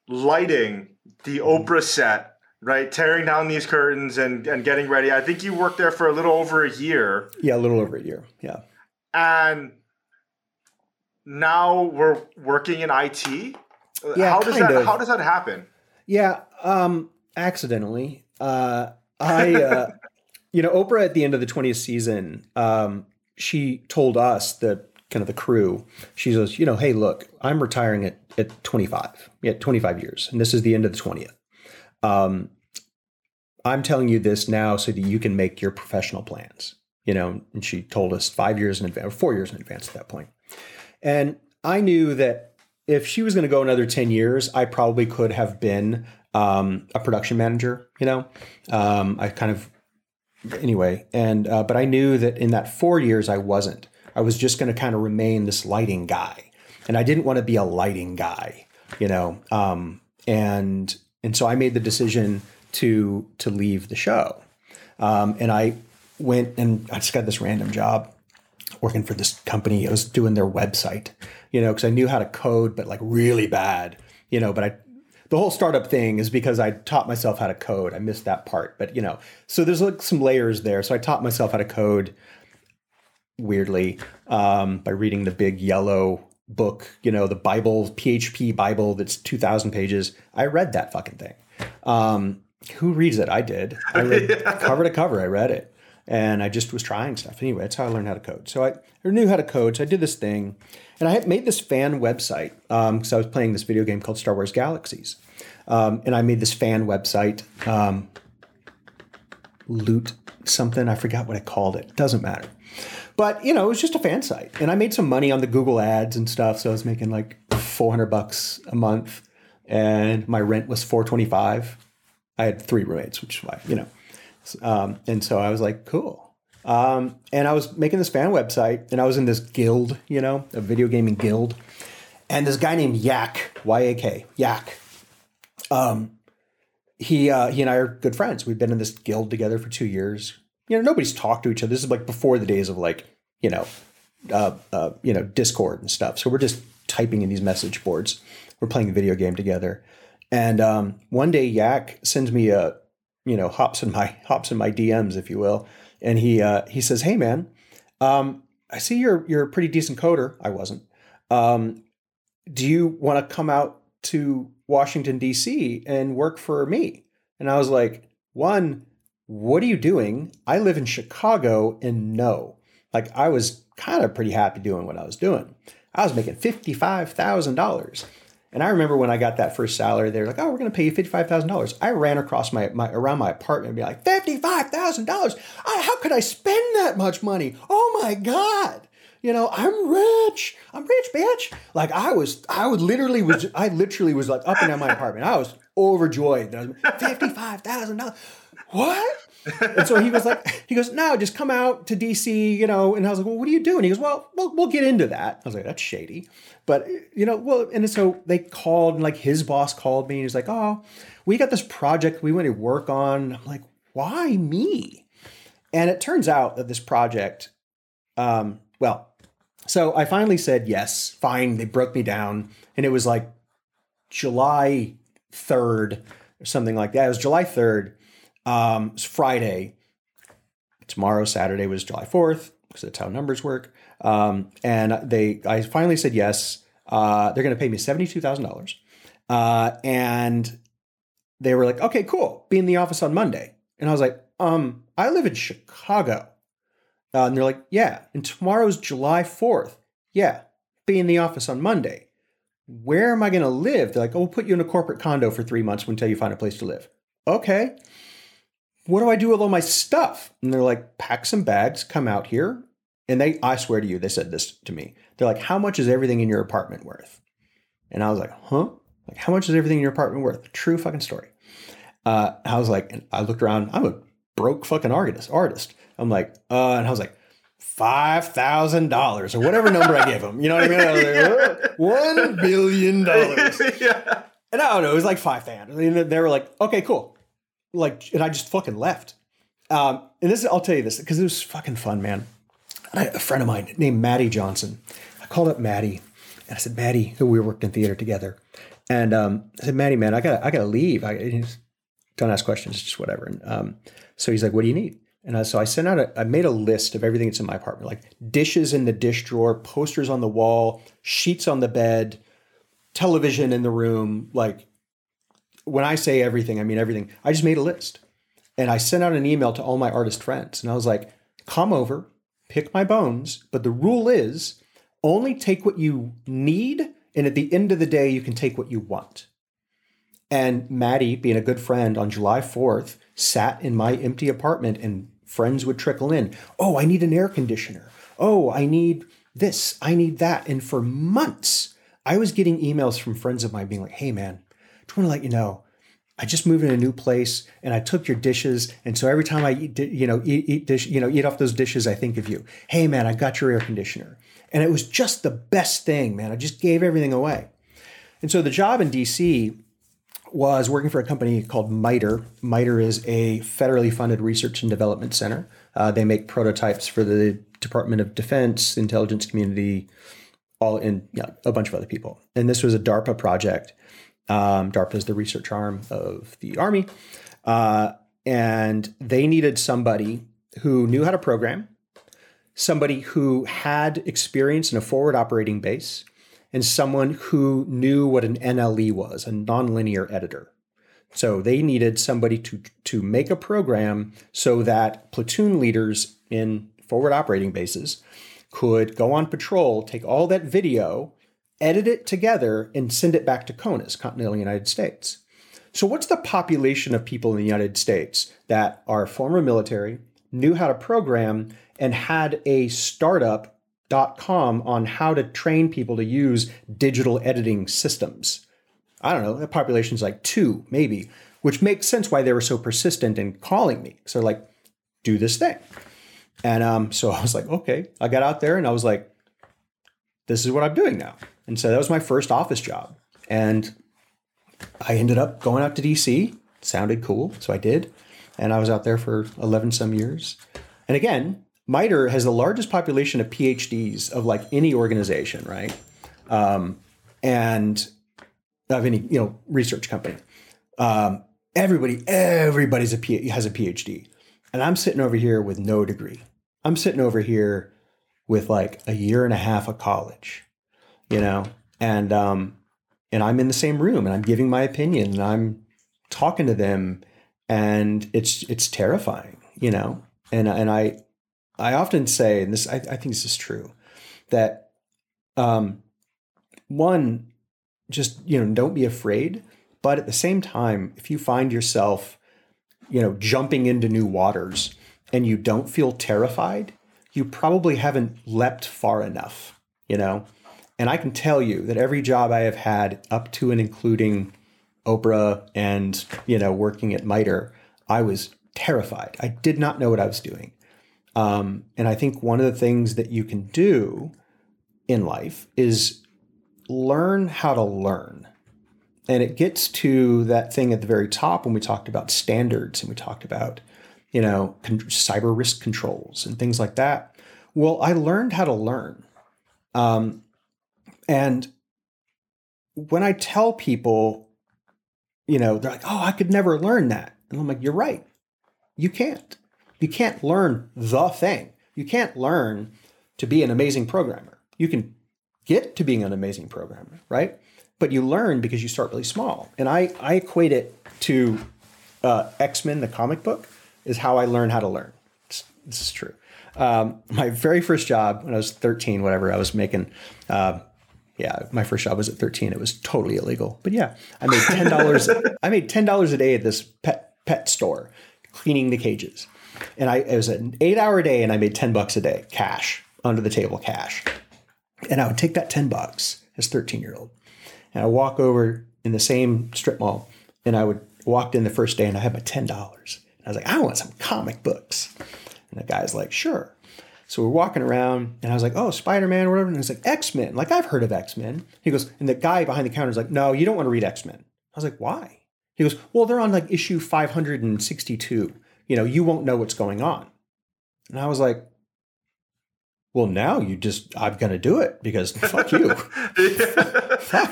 [SPEAKER 2] lighting the Oprah set, right, tearing down these curtains and, and getting ready. I think you worked there for a little over a year.
[SPEAKER 1] yeah, a little over a year. Yeah.
[SPEAKER 2] And now we're working in IT.
[SPEAKER 1] Yeah,
[SPEAKER 2] how does that
[SPEAKER 1] of.
[SPEAKER 2] how does that happen?
[SPEAKER 1] Yeah, um, accidentally. Uh, I, uh, <laughs> you know, Oprah at the end of the 20th season, um, she told us the kind of the crew, she says, you know, hey, look, I'm retiring at, at 25, yeah, 25 years, and this is the end of the 20th. Um, I'm telling you this now so that you can make your professional plans, you know, and she told us five years in advance, or four years in advance at that point. And I knew that if she was going to go another 10 years, I probably could have been um, a production manager, you know? Um, I kind of, anyway. And, uh, but I knew that in that four years, I wasn't. I was just going to kind of remain this lighting guy. And I didn't want to be a lighting guy, you know? Um, and and so I made the decision to to leave the show. Um, and I went and I just got this random job working for this company. I was doing their website, you know, because I knew how to code, but like really bad, you know. But I, the whole startup thing is because I taught myself how to code. I missed that part, but you know, so there's like some layers there. So I taught myself how to code weirdly um, by reading the big yellow book, you know, the Bible, PHP Bible that's 2,000 pages. I read that fucking thing. Um, who reads it? I did. I read yeah. <laughs> cover to cover. I read it. And I just was trying stuff. Anyway, that's how I learned how to code. So I, knew how to code. So I did this thing. And I had made this fan website because um, I was playing this video game called Star Wars Galaxies. Um, and I made this fan website, um, loot something. I forgot what I called it. Doesn't matter. But you know, it was just a fan site, and I made some money on the Google ads and stuff. So I was making like four hundred bucks a month, and my rent was four twenty five. I had three roommates, which is why you know, um, and so I was like, cool. Um, and I was making this fan website, and I was in this guild, you know, a video gaming guild, and this guy named Yak Y A K Yak. Um, he uh, he and I are good friends. We've been in this guild together for two years you know nobody's talked to each other. This is like before the days of like you know uh, uh, you know Discord and stuff. So we're just typing in these message boards. We're playing a video game together, and um, one day Yak sends me a you know hops in my hops in my DMs if you will, and he uh, he says, "Hey man, um, I see you're you're a pretty decent coder. I wasn't. Um, do you want to come out to Washington D.C. and work for me?" And I was like, one what are you doing? I live in Chicago and no. Like I was kind of pretty happy doing what I was doing. I was making $55,000. And I remember when I got that first salary, they're like, "Oh, we're going to pay you fifty-five thousand dollars." I ran across my, my around my apartment and be like, fifty-five thousand dollars? How could I spend that much money? Oh my god! You know, I'm rich. I'm rich, bitch. Like I was, I would literally was, I literally was like up and down my apartment. I was overjoyed. Fifty-five thousand dollars what? And so he was like, he goes, no, just come out to DC, you know. And I was like, well, what do you do? And he goes, well, we'll, we'll get into that. I was like, that's shady. But, you know, well, and so they called, and like his boss called me, and he's like, oh, we got this project we want to work on. I'm like, why me? And it turns out that this project, um, well, so I finally said yes, fine. They broke me down, and it was like July 3rd or something like that. It was July 3rd um, it's Friday. Tomorrow, Saturday, was July 4th, because that's how numbers work. Um, and they, I finally said yes. Uh, they're going to pay me $72,000. Uh, and they were like, okay, cool. Be in the office on Monday. And I was like, um, I live in Chicago. Uh, and they're like, yeah. And tomorrow's July 4th. Yeah. Be in the office on Monday. Where am I going to live? They're like, oh, we'll put you in a corporate condo for three months until you find a place to live. Okay what do I do with all my stuff? And they're like, pack some bags, come out here. And they, I swear to you, they said this to me. They're like, how much is everything in your apartment worth? And I was like, huh? Like, how much is everything in your apartment worth? True fucking story. Uh, I was like, and I looked around, I'm a broke fucking artist. Artist. I'm like, uh, and I was like, five thousand dollars or whatever number I gave them. You know what I mean? I was like, <laughs> one billion dollars. <laughs> yeah. And I don't know, it was like five thousand. They were like, okay, cool like, and I just fucking left. Um, and this, I'll tell you this because it was fucking fun, man. a friend of mine named Maddie Johnson. I called up Maddie and I said, Maddie, who we worked in theater together, and um, I said, Maddie, man, I got, I got to leave. I don't ask questions, just whatever. And um, so he's like, what do you need? And I, so I sent out a, I made a list of everything that's in my apartment, like dishes in the dish drawer, posters on the wall, sheets on the bed, television in the room, like when I say everything, I mean everything. I just made a list and I sent out an email to all my artist friends. And I was like, come over, pick my bones. But the rule is only take what you need. And at the end of the day, you can take what you want. And Maddie, being a good friend on July 4th, sat in my empty apartment and friends would trickle in. Oh, I need an air conditioner. Oh, I need this. I need that. And for months, I was getting emails from friends of mine being like, hey, man, want to let you know, I just moved in a new place and I took your dishes. And so every time I eat, you know, eat, eat dish, you know, eat off those dishes, I think of you. Hey man, I got your air conditioner. And it was just the best thing, man. I just gave everything away. And so the job in DC was working for a company called MITRE. MITRE is a federally funded research and development center. Uh, they make prototypes for the Department of Defense, intelligence community, all in yeah, a bunch of other people. And this was a DARPA project. Um, DARPA is the research arm of the Army. Uh, and they needed somebody who knew how to program, somebody who had experience in a forward operating base, and someone who knew what an NLE was, a nonlinear editor. So they needed somebody to, to make a program so that platoon leaders in forward operating bases could go on patrol, take all that video, edit it together, and send it back to CONUS, Continental United States. So, what's the population of people in the United States that are former military, knew how to program, and had a startup.com on how to train people to use digital editing systems? I don't know, the population's like two, maybe, which makes sense why they were so persistent in calling me. So, like, do this thing. And um, so <laughs> I was like, okay. I got out there and I was like, this is what I'm doing now. And so that was my first office job. And I ended up going out to DC. Sounded cool, so I did. And I was out there for 11 some years. And again, MITRE has the largest population of PhDs of like any organization, right? Um, and of any you know research company. Um, everybody, everybody's a P- has a PhD, and I'm sitting over here with no degree. I'm sitting over here with like a year and a half of college, you know, and um, and I'm in the same room and I'm giving my opinion and I'm talking to them, and it's it's terrifying, you know, and and I I often say, and this I, I think this is true, that um, one just you know don't be afraid, but at the same time, if you find yourself you know jumping into new waters and you don't feel terrified, you probably haven't leapt far enough, you know? And I can tell you that every job I have had up to and including Oprah and, you know, working at MITRE, I was terrified. I did not know what I was doing. Um, and I think one of the things that you can do in life is learn how to learn. And it gets to that thing at the very top when we talked about standards and we talked about you know, con- cyber risk controls and things like that. Well, I learned how to learn. Um, and when I tell people, you know, they're like, oh, I could never learn that. And I'm like, you're right. You can't. You can't learn the thing. You can't learn to be an amazing programmer. You can get to being an amazing programmer, right? But you learn because you start really small. And I, I equate it to uh, X Men, the comic book is how I learned how to learn. This is true. Um, my very first job when I was 13, whatever, I was making. Uh, yeah, my first job was at 13. It was totally illegal, but yeah, I made ten dollars. <laughs> I made ten dollars a day at this pet pet store, cleaning the cages, and I it was an eight hour day, and I made ten bucks a day, cash under the table, cash. And I would take that ten bucks as 13 year old, and I walk over in the same strip mall, and I would walked in the first day, and I had my ten dollars, And I was like, I want some comic books. And the guy's like, sure. So we're walking around, and I was like, oh, Spider Man, whatever. And he's like, X Men. Like, I've heard of X Men. He goes, and the guy behind the counter is like, no, you don't want to read X Men. I was like, why? He goes, well, they're on like issue 562. You know, you won't know what's going on. And I was like, well, now you just, I'm going to do it because fuck you. <laughs> fuck.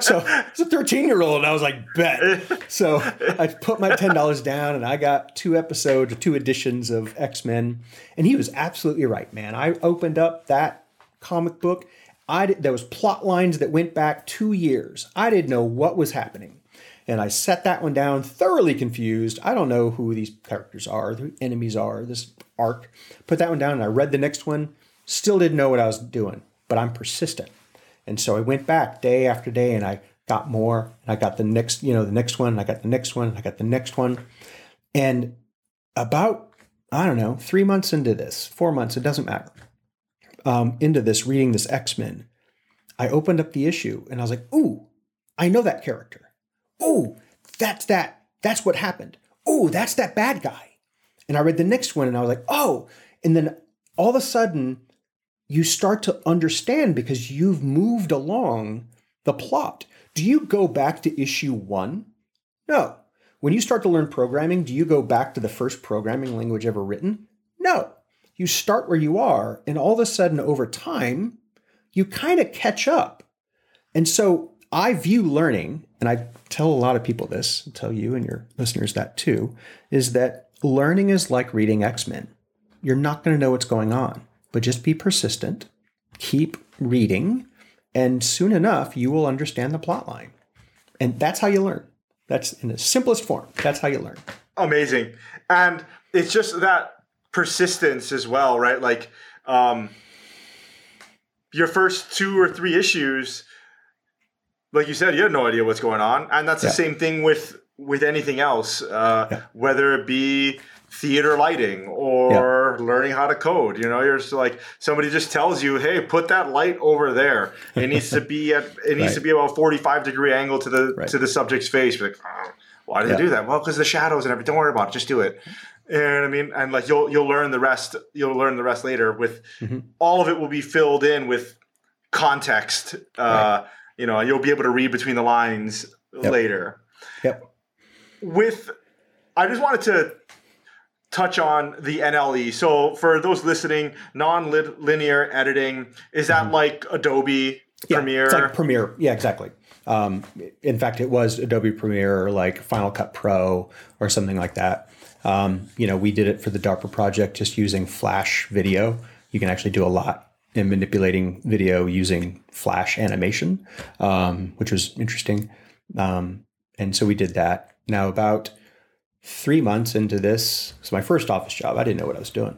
[SPEAKER 1] So it's a 13 year old. And I was like, bet. So I put my $10 down and I got two episodes, two editions of X Men. And he was absolutely right, man. I opened up that comic book. I did, there was plot lines that went back two years. I didn't know what was happening. And I set that one down, thoroughly confused. I don't know who these characters are, the enemies are, this arc. Put that one down and I read the next one Still didn't know what I was doing, but I'm persistent. And so I went back day after day and I got more and I got the next, you know, the next one, I got the next one, I got the next one. And about, I don't know, three months into this, four months, it doesn't matter, um, into this, reading this X Men, I opened up the issue and I was like, ooh, I know that character. Ooh, that's that. That's what happened. Ooh, that's that bad guy. And I read the next one and I was like, oh. And then all of a sudden, you start to understand because you've moved along the plot. Do you go back to issue one No. When you start to learn programming, do you go back to the first programming language ever written? No. You start where you are, and all of a sudden, over time, you kind of catch up. And so I view learning, and I tell a lot of people this, tell you and your listeners that too, is that learning is like reading X Men. You're not going to know what's going on, but just be persistent, keep reading, and soon enough, you will understand the plot line. And that's how you learn. That's in the simplest form. That's how you learn.
[SPEAKER 2] Amazing. And it's just that persistence as well, right? Like um, your first two or three issues, like you said, you had no idea what's going on, and that's yeah. the same thing with with anything else, uh, yeah. whether it be theater lighting or yeah. Learning how to code. You know, you're just like somebody just tells you, "Hey, put that light over there. It needs to be at it needs right. to be about 45 degree angle to the right. to the subject's face." You're like, oh, why did yeah. they do that? Well, because the shadows and everything. Don't worry about it. Just do it. What I mean? And like you'll you'll learn the rest. You'll learn the rest later. With mm-hmm. all of it will be filled in with context. Uh, right. You know, you'll be able to read between the lines yep. later.
[SPEAKER 1] Yep.
[SPEAKER 2] With, I just wanted to touch on the NLE. So for those listening, non-linear editing is that mm-hmm. like Adobe
[SPEAKER 1] yeah,
[SPEAKER 2] Premiere?
[SPEAKER 1] It's like Premiere. Yeah, exactly. Um, in fact, it was Adobe Premiere or like Final Cut Pro or something like that. Um, you know, we did it for the DARPA project just using Flash video. You can actually do a lot in manipulating video using Flash animation, um, which was interesting. Um, and so we did that. Now, about three months into this, it's my first office job. I didn't know what I was doing.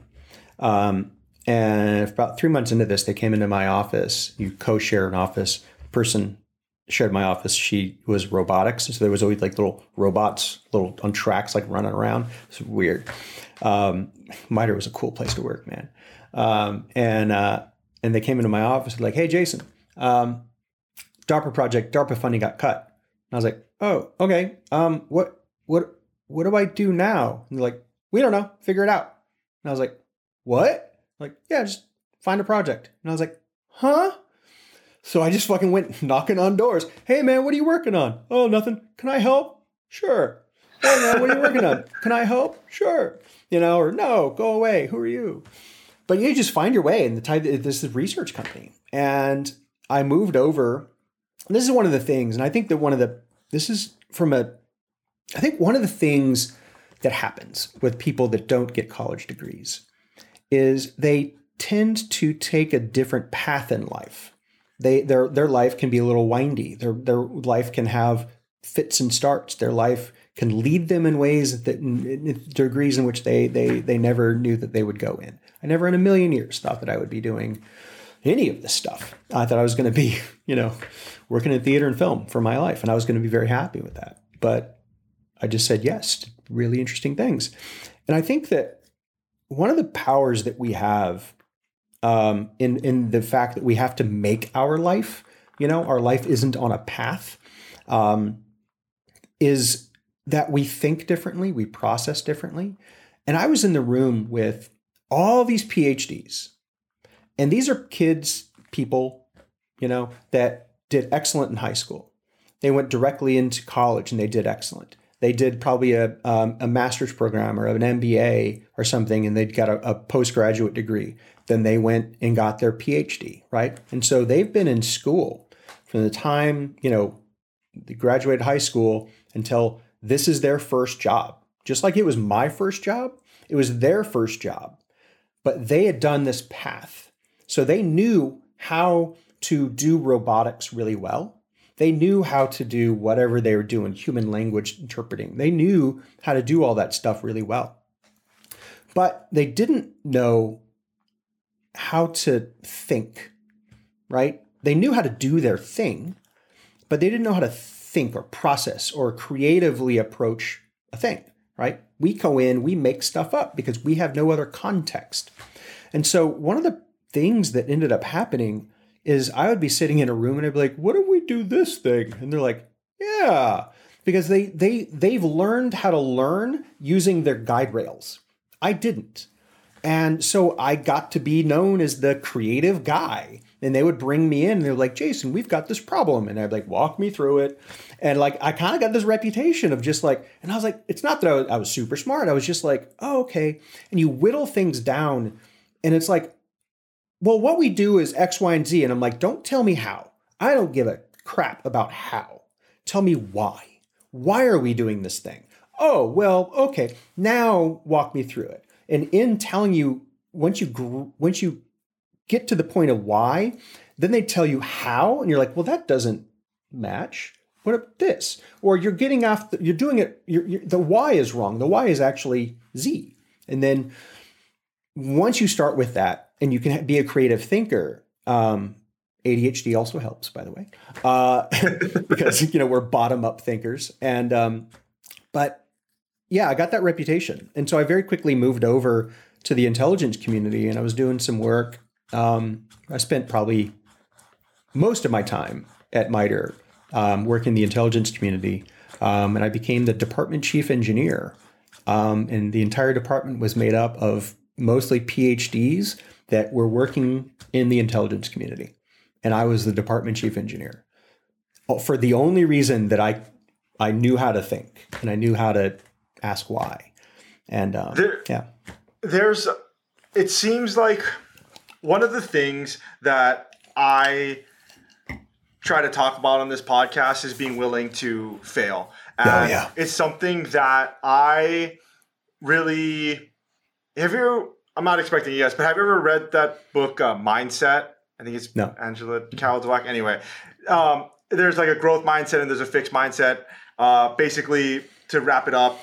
[SPEAKER 1] Um, and about three months into this, they came into my office. You co-share an office. person shared my office. She was robotics, so there was always like little robots, little on tracks, like running around. It's weird. Um, MITRE was a cool place to work, man. Um, and uh, and they came into my office like, "Hey, Jason, um, DARPA project, DARPA funding got cut." And I was like, "Oh, okay. Um, what what what do I do now?" And they're like, "We don't know. Figure it out." And I was like, "What?" like, "Yeah, just find a project." And I was like, "Huh?" So I just fucking went <laughs> knocking on doors. Hey man, what are you working on? Oh, nothing. Can I help? Sure. Hey man, what are you working on? <laughs> Can I help? Sure. You know, or no, go away. Who are you? But you just find your way And the type. Uh, this is research company, and I moved over. this is one of the things, and I think that one of the this is from a, I think one of the things that happens with people that don't get college degrees is they tend to take a different path in life they their their life can be a little windy. Their their life can have fits and starts. Their life can lead them in ways that in, degrees in which they they they never knew that they would go in. I never in a million years thought that I would be doing any of this stuff. I thought I was going to be, <laughs> you know, working in theater and film for my life, and I was going to be very happy with that. But I just said yes to really interesting things, and I think that one of the powers that we have um, in in the fact that we have to make our life. You know, our life isn't on a path. Um, is that we think differently, we process differently. And I was in the room with all these PhDs, and these are kids, people, you know, that did excellent in high school. They went directly into college and they did excellent. They did probably a, um, a master's program or an MBA or something, and they'd got a, a postgraduate degree. Then they went and got their PhD, right? And so they've been in school from the time, you know, they graduated high school until this is their first job. Just like it was my first job, it was their first job. But they had done this path. So they knew how to do robotics really well. They knew how to do whatever they were doing, human language interpreting. They knew how to do all that stuff really well. But they didn't know how to think, right? They knew how to do their thing, but they didn't know how to think or process or creatively approach a thing, right? We go in, we make stuff up because we have no other context. And so one of the things that ended up happening is I would be sitting in a room and I'd be like, what if we do this thing? And they're like, yeah, because they they they've learned how to learn using their guide rails. I didn't. And so I got to be known as the creative guy and they would bring me in and they're like, Jason, we've got this problem. And I'd like, walk me through it. And like, I kind of got this reputation of just like, and I was like, it's not that I was, I was super smart. I was just like, oh, okay. And you whittle things down and it's like, well, what we do is X, Y, and Z. And I'm like, don't tell me how. I don't give a crap about how. Tell me why. Why are we doing this thing? Oh, well, okay. Now walk me through it. And in telling you, once you once you get to the point of why, then they tell you how, and you're like, well, that doesn't match. What about this? Or you're getting off, the, you're doing it, you're, you're, the why is wrong. The why is actually Z. And then once you start with that and you can be a creative thinker, um, ADHD also helps, by the way, uh, <laughs> because you know we're bottom up thinkers. And um, but yeah, I got that reputation, and so I very quickly moved over to the intelligence community, and I was doing some work. Um, I spent probably most of my time at MITRE um, working in the intelligence community, um, and I became the department chief engineer. Um, and the entire department was made up of mostly PhDs that were working in the intelligence community, and I was the department chief engineer oh, for the only reason that I I knew how to think and I knew how to ask why. And um, there, yeah,
[SPEAKER 2] there's. It seems like one of the things that I try to talk about on this podcast is being willing to fail.
[SPEAKER 1] Oh, and oh, yeah.
[SPEAKER 2] it's something that I really have you I'm not expecting yes, but have you ever read that book uh, Mindset? I think it's no. Angela Dweck. Anyway, um, there's like a growth mindset and there's a fixed mindset. Uh, basically, to wrap it up,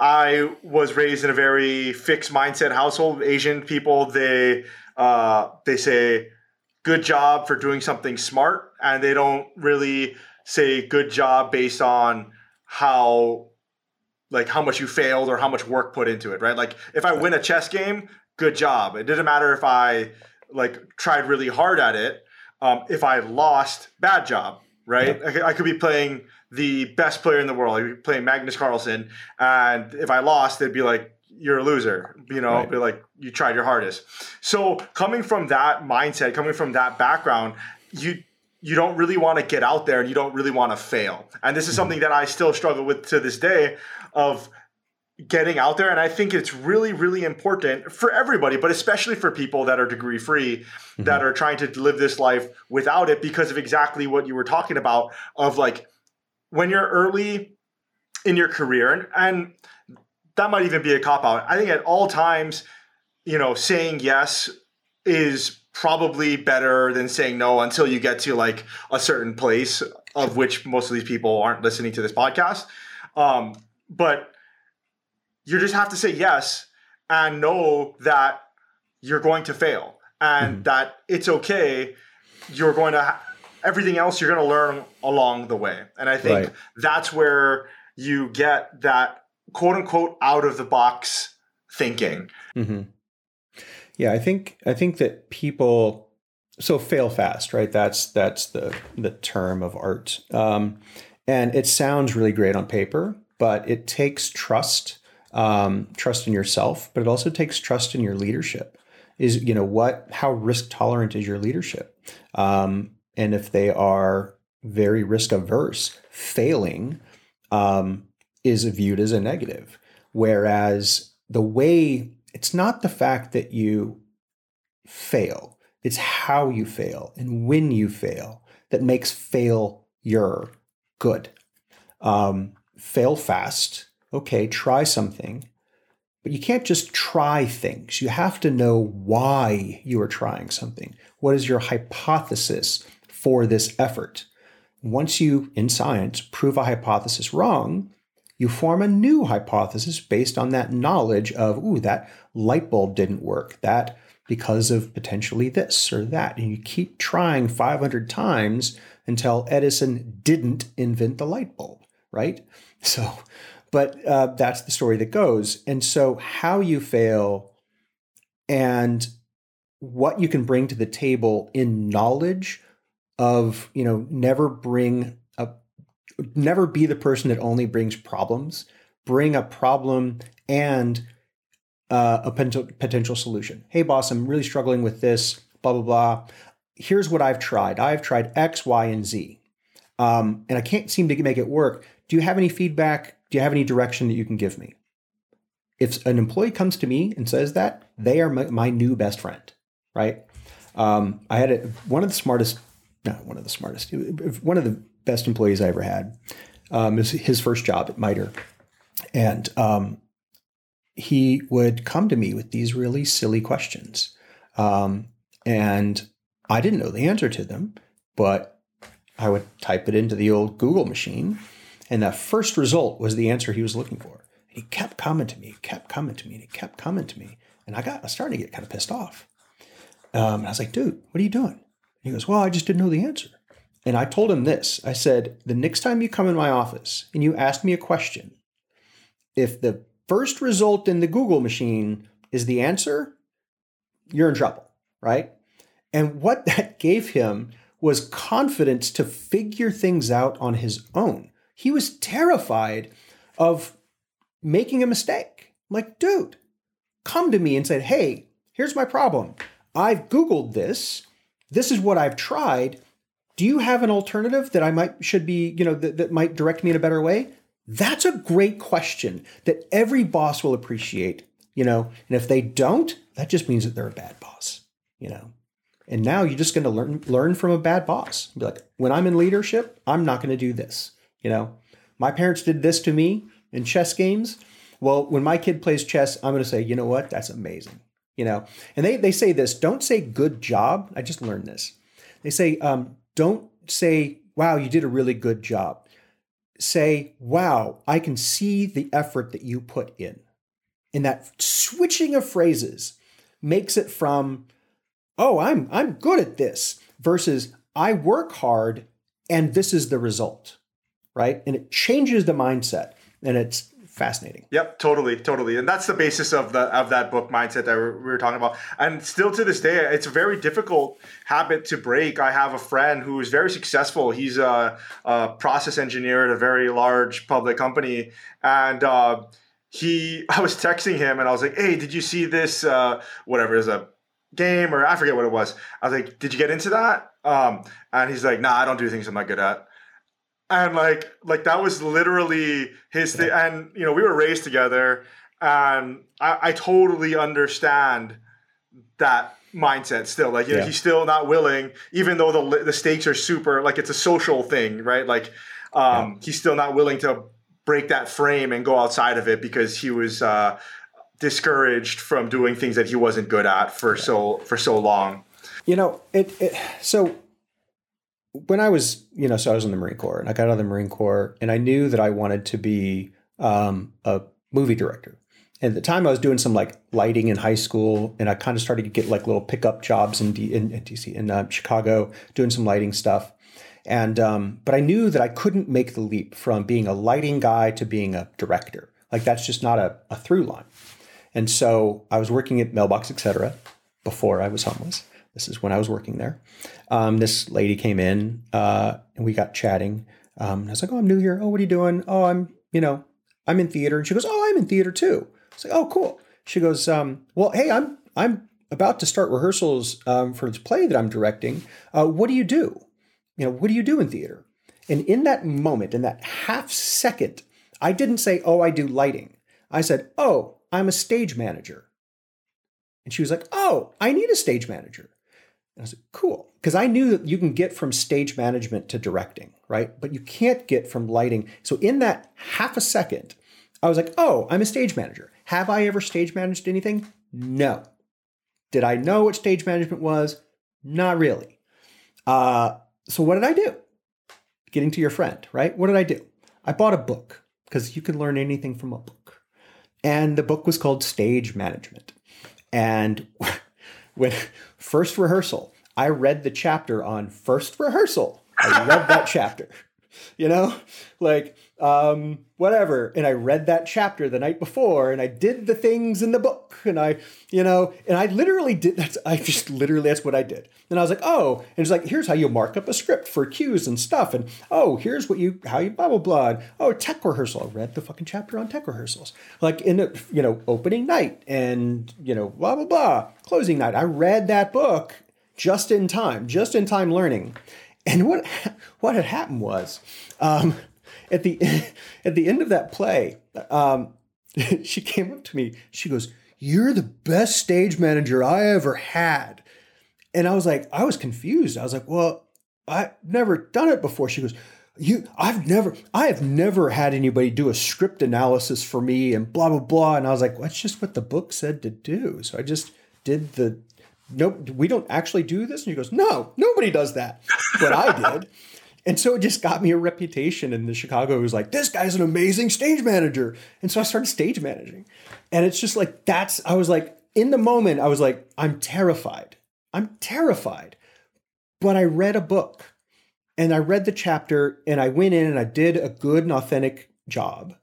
[SPEAKER 2] I was raised in a very fixed mindset household. Asian people, they uh, they say good job for doing something smart, and they don't really say good job based on how like how much you failed or how much work put into it, right? Like if I win a chess game, good job. It didn't matter if I like tried really hard at it. Um, if I lost, bad job, right? Yeah. I, I, could be playing the best player in the world. I could be playing Magnus Carlsen, and if I lost, they'd be like, you're a loser, you know, right. like you tried your hardest. So coming from that mindset, coming from that background, you you don't really want to get out there and you don't really want to fail. And this is something that I still struggle with to this day of getting out there and I think it's really really important for everybody but especially for people that are degree free mm-hmm. that are trying to live this life without it because of exactly what you were talking about of like when you're early in your career and, and that might even be a cop out. I think at all times, you know, saying yes is probably better than saying no until you get to like a certain place of which most of these people aren't listening to this podcast. Um, but you just have to say yes and know that you're going to fail and mm-hmm. that it's okay. You're going to, ha- everything else you're going to learn along the way. And I think right. that's where you get that quote unquote out of the box thinking.
[SPEAKER 1] Mm-hmm. Yeah, I think I think that people so fail fast, right? That's that's the the term of art, um, and it sounds really great on paper, but it takes trust, um, trust in yourself, but it also takes trust in your leadership. Is you know what? How risk tolerant is your leadership? Um, and if they are very risk averse, failing um, is viewed as a negative. Whereas the way it's not the fact that you fail, it's how you fail and when you fail that makes fail your good. Um, fail fast. Okay, try something. But you can't just try things. You have to know why you are trying something. What is your hypothesis for this effort? Once you, in science, prove a hypothesis wrong, you form a new hypothesis based on that knowledge of, ooh, that light bulb didn't work. That because of potentially this or that. And you keep trying 500 times until Edison didn't invent the light bulb, right? So, but uh, that's the story that goes. And so, how you fail and what you can bring to the table in knowledge of, you know, never bring a, never be the person that only brings problems. Bring a problem and uh, a potential solution. Hey, boss, I'm really struggling with this. Blah blah blah. here's what I've tried. I've tried X, Y, and Z, um, and I can't seem to make it work. Do you have any feedback? Do you have any direction that you can give me? If an employee comes to me and says that, they are my, my new best friend, right? Um, I had a, one of the smartest, not one of the smartest, one of the best employees I ever had. Um, is his first job at MITRE, and um, he would come to me with these really silly questions, um, and I didn't know the answer to them, but I would type it into the old Google machine, and the first result was the answer he was looking for. He kept coming to me, kept coming to me, and he kept coming to me, and I got I was starting to get kind of pissed off. Um, and I was like, dude, what are you doing? And he goes, well, I just didn't know the answer. And I told him this I said, the next time you come in my office and you ask me a question, if the first result in the Google machine is the answer, you're in trouble, right? And what that gave him was confidence to figure things out on his own. He was terrified of making a mistake. Like, dude, come to me and said, hey, here's my problem. I've Googled this. This is what I've tried. Do you have an alternative that I might should be, you know, that, that might direct me in a better way? That's a great question that every boss will appreciate, you know. And if they don't, that just means that they're a bad boss, you know. And now you're just going to learn learn from a bad boss. Be like, when I'm in leadership, I'm not going to do this. You know, my parents did this to me in chess games. Well, when my kid plays chess, I'm going to say, you know what? That's amazing. You know, and they they say this. Don't say good job. I just learned this. They say, um, don't say, wow, you did a really good job. Say, wow, I can see the effort that you put in. And that switching of phrases makes it from, oh, I'm I'm good at this versus I work hard and this is the result. Right. And it changes the mindset. And it's fascinating.
[SPEAKER 2] Yep, totally, totally, and that's the basis of the of that book mindset that we were talking about. And still to this day, it's a very difficult habit to break. I have a friend who is very successful. He's a, a process engineer at a very large public company, and. Uh, he, <laughs> I was texting him and I was like, "Hey, did you see this? Uh, whatever is a game or I forget what it was." I was like, "Did you get into that?" Um, and he's like, "Nah, I don't do things I'm not good at." And like like that was literally his thing and you know we were raised together and i, I totally understand that mindset still. Like you know, he's still not willing even though the the stakes are super like it's a social thing right? Like um yeah. he's still not willing to break that frame and go outside of it because he was uh discouraged from doing things that he wasn't good at for yeah. so for so long.
[SPEAKER 1] You know it, it so when I was, you know, so I was in the Marine Corps and I got out of the Marine Corps and I knew that I wanted to be um, a movie director. And at the time I was doing some like lighting in high school and I kind of started to get like little pickup jobs in, D- in, in DC, in uh, Chicago, doing some lighting stuff. And, um, but I knew that I couldn't make the leap from being a lighting guy to being a director. Like that's just not a, a through line. And so I was working at Mailbox, etc. before I was homeless. This is when I was working there. Um, this lady came in uh, and we got chatting. Um, I was like, "Oh, I'm new here. Oh, what are you doing? Oh, I'm, you know, I'm in theater." And she goes, "Oh, I'm in theater too." I was like, "Oh, cool." She goes, um, "Well, hey, I'm I'm about to start rehearsals um, for this play that I'm directing. Uh, what do you do? You know, what do you do in theater?" And in that moment, in that half second, I didn't say, "Oh, I do lighting." I said, "Oh, I'm a stage manager." And she was like, "Oh, I need a stage manager." And I was like, cool. Because I knew that you can get from stage management to directing, right? But you can't get from lighting. So in that half a second, I was like, oh, I'm a stage manager. Have I ever stage managed anything? No. Did I know what stage management was? Not really. Uh, so what did I do? Getting to your friend, right? What did I do? I bought a book because you can learn anything from a book. And the book was called Stage Management. And <laughs> when first rehearsal, I read the chapter on first rehearsal. I read that chapter, <laughs> you know, like um, whatever. And I read that chapter the night before, and I did the things in the book, and I, you know, and I literally did. That's I just literally that's what I did. And I was like, oh, and it's like here's how you mark up a script for cues and stuff, and oh, here's what you how you blah blah blah. And, oh, tech rehearsal. I read the fucking chapter on tech rehearsals, like in the you know opening night and you know blah blah blah closing night. I read that book just in time, just in time learning. And what what had happened was, um, at the <laughs> at the end of that play, um, <laughs> she came up to me. She goes, "You're the best stage manager I ever had." And I was like, I was confused. I was like, "Well, I've never done it before." She goes, "You, I've never, I have never had anybody do a script analysis for me and blah blah blah." And I was like, well, "That's just what the book said to do." So I just did the. Nope, we don't actually do this. And he goes, "No, nobody does that," but I did. <laughs> And so it just got me a reputation in the Chicago. Was like, this guy's an amazing stage manager. And so I started stage managing. And it's just like, that's, I was like, in the moment, I was like, I'm terrified. I'm terrified. But I read a book and I read the chapter and I went in and I did a good and authentic job.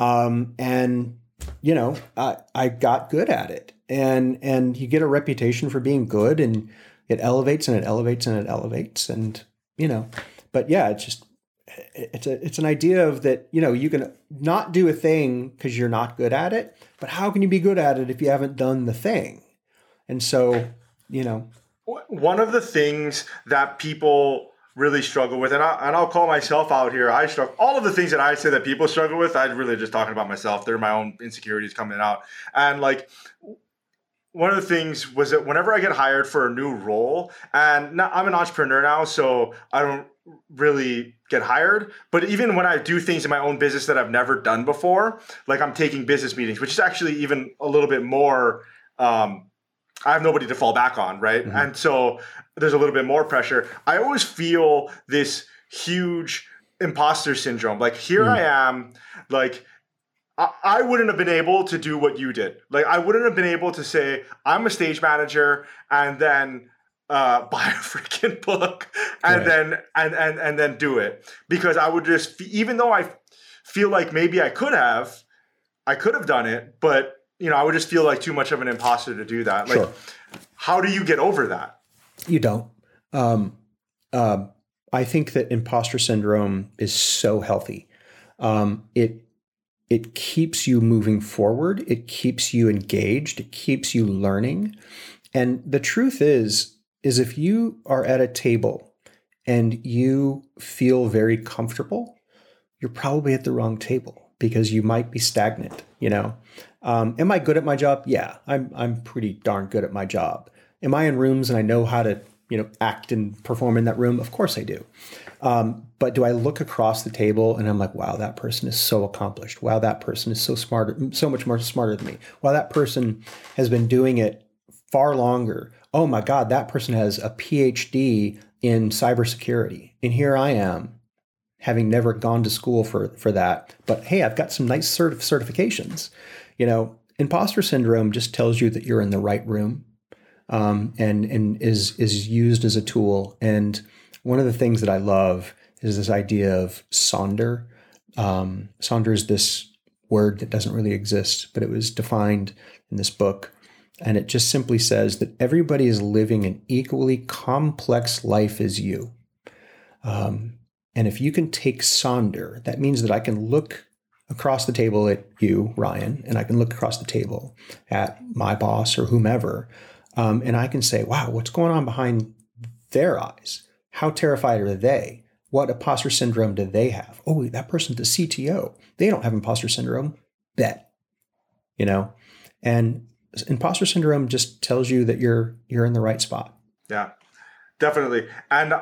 [SPEAKER 1] Um, and, you know, I, I got good at it. And, and you get a reputation for being good and it elevates and it elevates and it elevates. And, you know, but yeah, it's just it's a it's an idea of that you know you can not do a thing because you're not good at it, but how can you be good at it if you haven't done the thing? And so you know,
[SPEAKER 2] one of the things that people really struggle with, and, I, and I'll call myself out here. I struggle. All of the things that I say that people struggle with, I'm really just talking about myself. They're my own insecurities coming out, and like one of the things was that whenever I get hired for a new role, and now, I'm an entrepreneur now, so I don't really get hired. But even when I do things in my own business that I've never done before, like I'm taking business meetings, which is actually even a little bit more. Um, I have nobody to fall back on, right? Mm-hmm. And so there's a little bit more pressure. I always feel this huge imposter syndrome. Like here mm. I am, like I, wouldn't have been able to do what you did. Like I wouldn't have been able to say I'm a stage manager and then uh, <laughs> buy a freaking book and right. then and and and then do it because I would just even though I feel like maybe I could have, I could have done it, but you know I would just feel like too much of an imposter to do that. Like, sure. how do you get over that?
[SPEAKER 1] You don't. Um, um, I think that imposter syndrome is so healthy. Um, it it keeps you moving forward. It keeps you engaged. It keeps you learning. And the truth is, is if you are at a table and you feel very comfortable, you're probably at the wrong table because you might be stagnant. You know, um, am I good at my job? Yeah, I'm. I'm pretty darn good at my job. Am I in rooms and I know how to you know act and perform in that room? Of course I do. Um, but do I look across the table and I'm like, wow, that person is so accomplished. Wow, that person is so smart, so much more smarter than me. Wow, that person has been doing it far longer. Oh my God, that person has a PhD in cybersecurity. And here I am, having never gone to school for, for that. But hey, I've got some nice cert- certifications. You know, imposter syndrome just tells you that you're in the right room um, and, and is, is used as a tool. And one of the things that I love is this idea of Sonder. Um, Sonder is this word that doesn't really exist, but it was defined in this book. And it just simply says that everybody is living an equally complex life as you. Um, and if you can take Sonder, that means that I can look across the table at you, Ryan, and I can look across the table at my boss or whomever, um, and I can say, wow, what's going on behind their eyes? How terrified are they? What imposter syndrome do they have? Oh, that person's the CTO. They don't have imposter syndrome. Bet. You know? And imposter syndrome just tells you that you're you're in the right spot.
[SPEAKER 2] Yeah. Definitely. And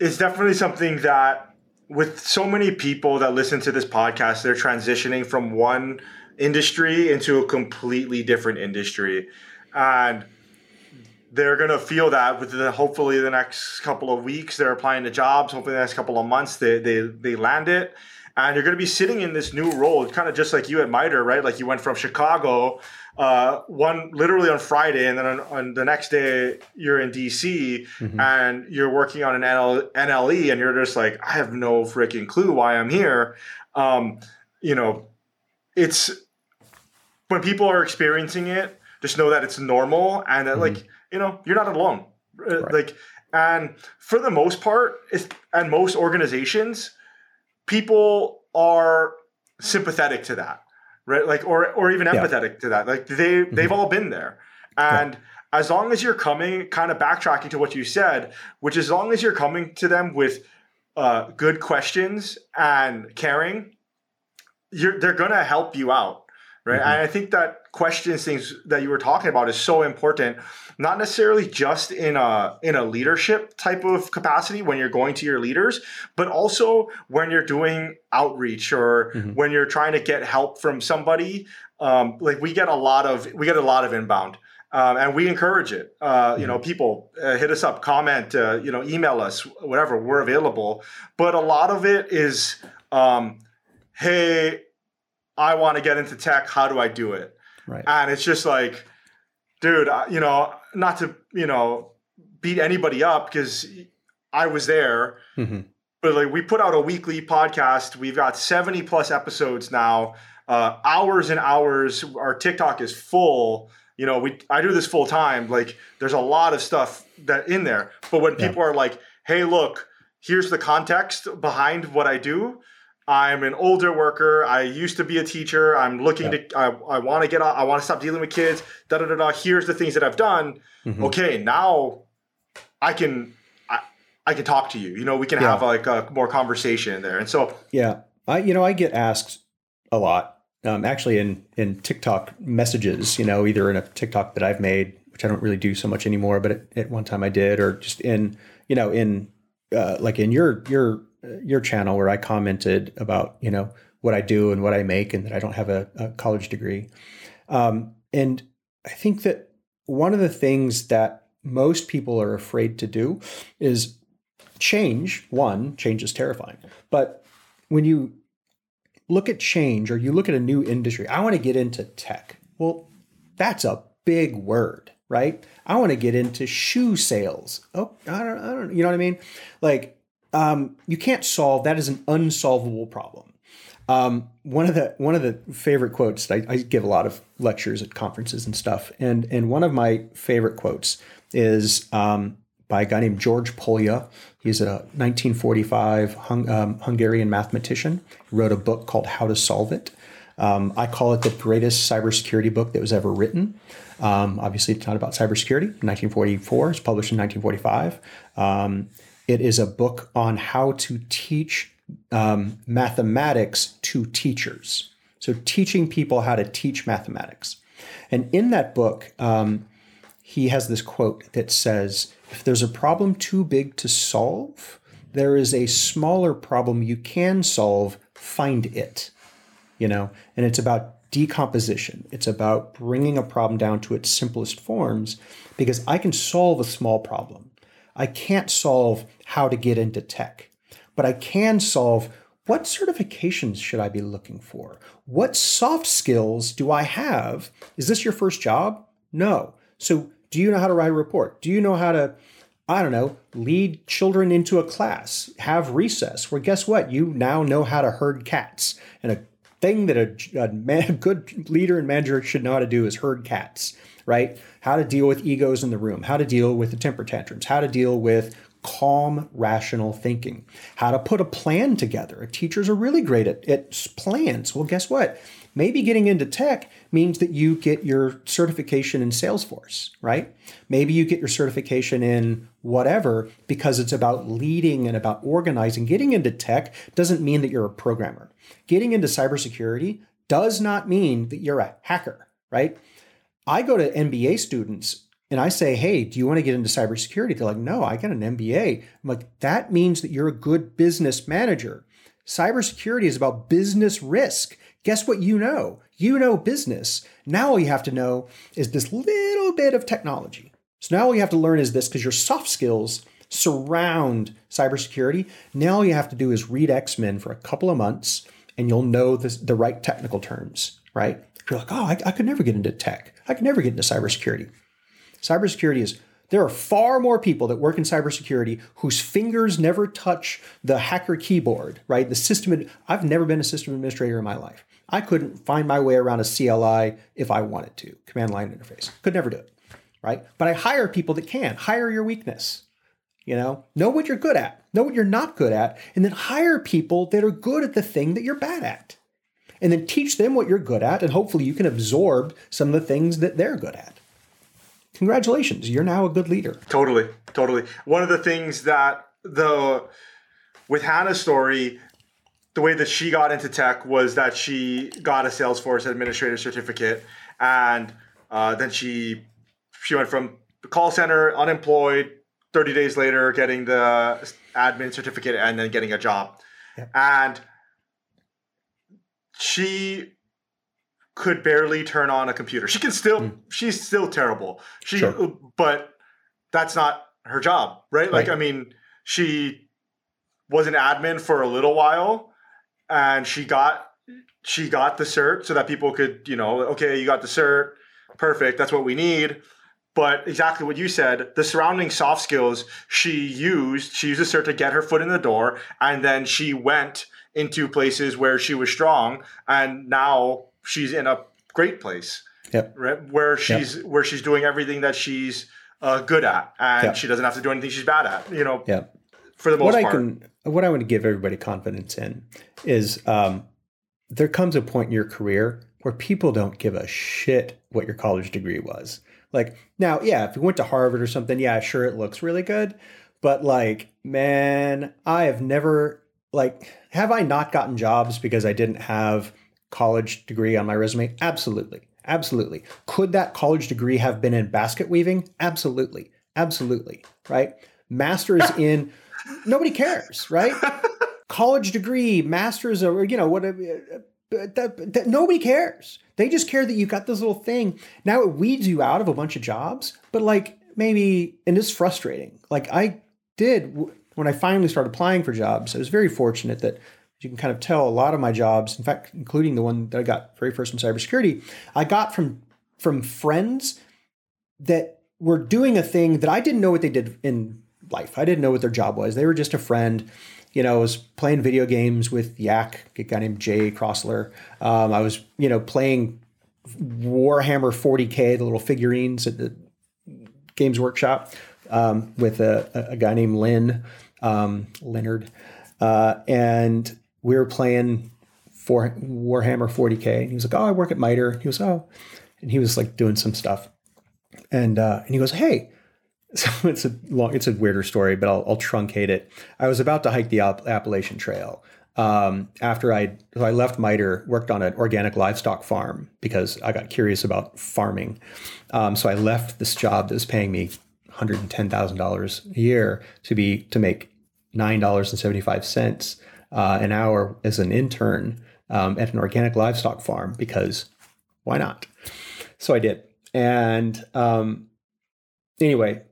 [SPEAKER 2] it's definitely something that with so many people that listen to this podcast, they're transitioning from one industry into a completely different industry. And they're going to feel that with the, hopefully the next couple of weeks they're applying to jobs hopefully the next couple of months they they, they land it and you're going to be sitting in this new role kind of just like you at MITRE right like you went from chicago uh, one literally on friday and then on, on, the next day you're in dc mm-hmm. and you're working on an NL, nle and you're just like i have no freaking clue why i'm here um, you know it's when people are experiencing it just know that it's normal and that mm-hmm. like you know, you're not alone. Uh, right. Like, and for the most part, and most organizations, people are sympathetic to that, right? Like, or or even empathetic yeah. to that. Like they mm-hmm. they've all been there, and as long as you're coming, kind of backtracking to what you said, which as long as you're coming to them with uh, good questions and caring, you're, they're going to help you out. Right. Mm-hmm. And I think that questions things that you were talking about is so important, not necessarily just in a in a leadership type of capacity when you're going to your leaders, but also when you're doing outreach or mm-hmm. when you're trying to get help from somebody. Um, like we get a lot of we get a lot of inbound um, and we encourage it. Uh, you know, mm-hmm. people uh, hit us up, comment, uh, you know, email us, whatever. We're available. But a lot of it is, um, hey, I want to get into tech. How do I do it?
[SPEAKER 1] Right.
[SPEAKER 2] And it's just like, dude, you know, not to you know beat anybody up because I was there. Mm-hmm. But like we put out a weekly podcast. We've got 70 plus episodes now. Uh, hours and hours. Our TikTok is full you know, we I do this full time. Like there's a lot of stuff that in there. But when people yeah. are like, "Hey, look, here's the context behind what I do." I'm an older worker. I used to be a teacher. I'm looking yeah. to. I, I want to get. I want to stop dealing with kids. Da da da da. Here's the things that I've done. Mm-hmm. Okay, now I can. I, I can talk to you. You know, we can yeah. have like a more conversation there. And so,
[SPEAKER 1] yeah, I you know I get asked a lot um, actually in in TikTok messages, you know, either in a TikTok that I've made, which I don't really do so much anymore, but at, at one time I did, or just in you know in uh, like in your your your channel where I commented about you know what I do and what I make, and that I don't have a, a college degree. Um, and I think that one of the things that most people are afraid to do is change. One, change is terrifying, but when you look at change or you look at a new industry. I want to get into tech. Well, that's a big word, right? I want to get into shoe sales. Oh, I don't, I don't, you know what I mean? Like, um, you can't solve that is an unsolvable problem. Um, one of the one of the favorite quotes I, I, give a lot of lectures at conferences and stuff, and and one of my favorite quotes is um, by a guy named George Polya. He's a 1945 hung, um, Hungarian mathematician. He wrote a book called How to Solve It. Um, I call it the greatest cybersecurity book that was ever written. Um, obviously, it's not about cybersecurity. 1944, it's published in 1945. It is a book on how to teach um, mathematics to teachers. So, teaching people how to teach mathematics. And in that book, um, he has this quote that says, if there's a problem too big to solve, there is a smaller problem you can solve, find it. You know, and it's about decomposition. It's about bringing a problem down to its simplest forms because I can solve a small problem. I can't solve how to get into tech, but I can solve what certifications should I be looking for? What soft skills do I have? Is this your first job? No. So do you know how to write a report? Do you know how to, I don't know, lead children into a class, have recess? Well, guess what? You now know how to herd cats. And a thing that a, a, man, good leader and manager should know how to do is herd cats, right? How to deal with egos in the room, how to deal with the temper tantrums, how to deal with calm, rational thinking, how to put a plan together. Teachers are really great at, at plans. Well, guess what? Maybe getting into tech means that you get your certification in Salesforce, right? Maybe you get your certification in whatever because it's about leading and about organizing. Getting into tech doesn't mean that you're a programmer. Getting into cybersecurity does not mean that you're a hacker, right? I go to MBA students and I say, hey, do you want to get into cybersecurity? They're like, no, I got an MBA. I'm like, that means that you're a good business manager. Cybersecurity is about business risk. Guess what you know? You know business. Now all you have to know is this little bit of technology. So now all you have to learn is this because your soft skills surround cybersecurity. Now all you have to do is read X Men for a couple of months and you'll know the, the right technical terms, right? You're like, oh, I, I could never get into tech. I could never get into cybersecurity. Cybersecurity is there are far more people that work in cybersecurity whose fingers never touch the hacker keyboard, right? The system, I've never been a system administrator in my life. I couldn't find my way around a CLI if I wanted to, command line interface. Could never do it, right? But I hire people that can. Hire your weakness. You know, know what you're good at, know what you're not good at, and then hire people that are good at the thing that you're bad at. And then teach them what you're good at, and hopefully you can absorb some of the things that they're good at. congratulations, you're now a good leader.
[SPEAKER 2] Totally, totally. One of the things that the with Hannah's story, the way that she got into tech was that she got a Salesforce administrator certificate, and uh, then she she went from the call center, unemployed, 30 days later getting the admin certificate, and then getting a job,
[SPEAKER 1] Yeah.
[SPEAKER 2] and she could barely turn on a computer. She can still, she's still terrible. She,
[SPEAKER 1] Sure.
[SPEAKER 2] but that's not her job, right? Like, I mean, she was an admin for a little while, and she got she got the cert so that people could, you know, okay, you got the cert, perfect, that's what we need. But exactly what you said, the surrounding soft skills she used, she used the cert to get her foot in the door, and then she went into places where she was strong, and now she's in a great place,
[SPEAKER 1] Yep.
[SPEAKER 2] right? Where she's where she's doing everything that she's uh, good at, and
[SPEAKER 1] Yeah.
[SPEAKER 2] she doesn't have to do anything she's bad at. You know,
[SPEAKER 1] Yeah.
[SPEAKER 2] For the most
[SPEAKER 1] what I can, what I want to give everybody confidence in is um, there comes a point in your career where people don't give a shit what your college degree was. Like now, yeah, if you went to Harvard or something, yeah, sure, it looks really good, but like, man, I have never like, have I not gotten jobs because I didn't have college degree on my resume? Absolutely. Absolutely. Could that college degree have been in basket weaving? Absolutely. Absolutely. Right? Masters <laughs> in nobody cares, right? <laughs> College degree, masters, or you know what? uh, That, that, nobody cares. They just care that you got this little thing. Now it weeds you out of a bunch of jobs, but like maybe, and it's frustrating. Like I did when I finally started applying for jobs. I was very fortunate that you can kind of tell a lot of my jobs, in fact, including the one that I got very first in cybersecurity, I got from from friends that were doing a thing that I didn't know what they did in life. I didn't know what their job was. They were just a friend. You know, I was playing video games with Yak, a guy named Jay Crossler. Um, I was, you know, playing Warhammer 40K, the little figurines at the Games Workshop um, with a, a guy named Lynn, um, Leonard. Uh, and we were playing for Warhammer 40K. And he was like, Oh, I work at MITRE. He was, Oh, and he was like doing some stuff. And, uh, and he goes, Hey, <laughs> so it's a long, it's a weirder story, but I'll, I'll truncate it. I was about to hike the App- Appalachian Trail. Um, after I, so I left MITRE, worked on an organic livestock farm because I got curious about farming. Um, so I left this job that was paying me $110,000 a year to be, to make $9.75 uh, an hour as an intern um, at an organic livestock farm because why not? So I did. And um, anyway,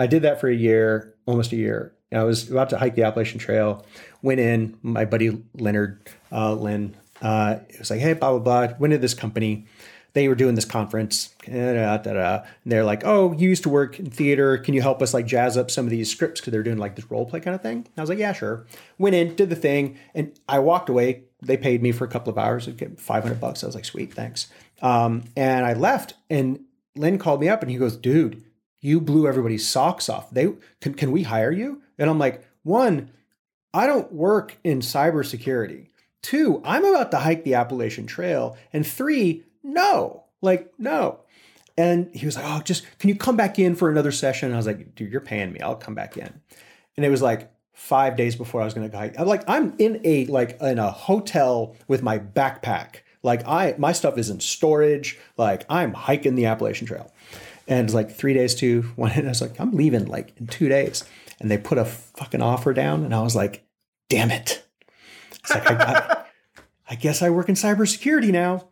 [SPEAKER 1] I did that for a year, almost a year. I was about to hike the Appalachian Trail. Went in. My buddy Leonard uh, Lynn uh, it was like, hey, blah blah blah. Went to this company. They were doing this conference. Da, da, da. And they're like, oh, you used to work in theater. Can you help us like jazz up some of these scripts because they're doing like this role play kind of thing? I was like, yeah, sure. Went in, did the thing, and I walked away. They paid me for a couple of hours. I'd get 500 bucks. I was like, sweet, thanks. Um, and I left, and Lynn called me up and he goes, dude, you blew everybody's socks off. They can, can we hire you? And I'm like, one, I don't work in cybersecurity. Two, I'm about to hike the Appalachian Trail. And three, no, like, no. And he was like, oh, just can you come back in for another session? And I was like, dude, you're paying me. I'll come back in. And it was like five days before I was going to hike. I'm like, I'm in a like in a hotel with my backpack. Like I, my stuff is in storage. Like I'm hiking the Appalachian Trail. And it's like three days to one. And I was like, I'm leaving like in two days. And they put a fucking offer down. And I was like, damn it. It's like, I, I, I guess I work in cybersecurity now.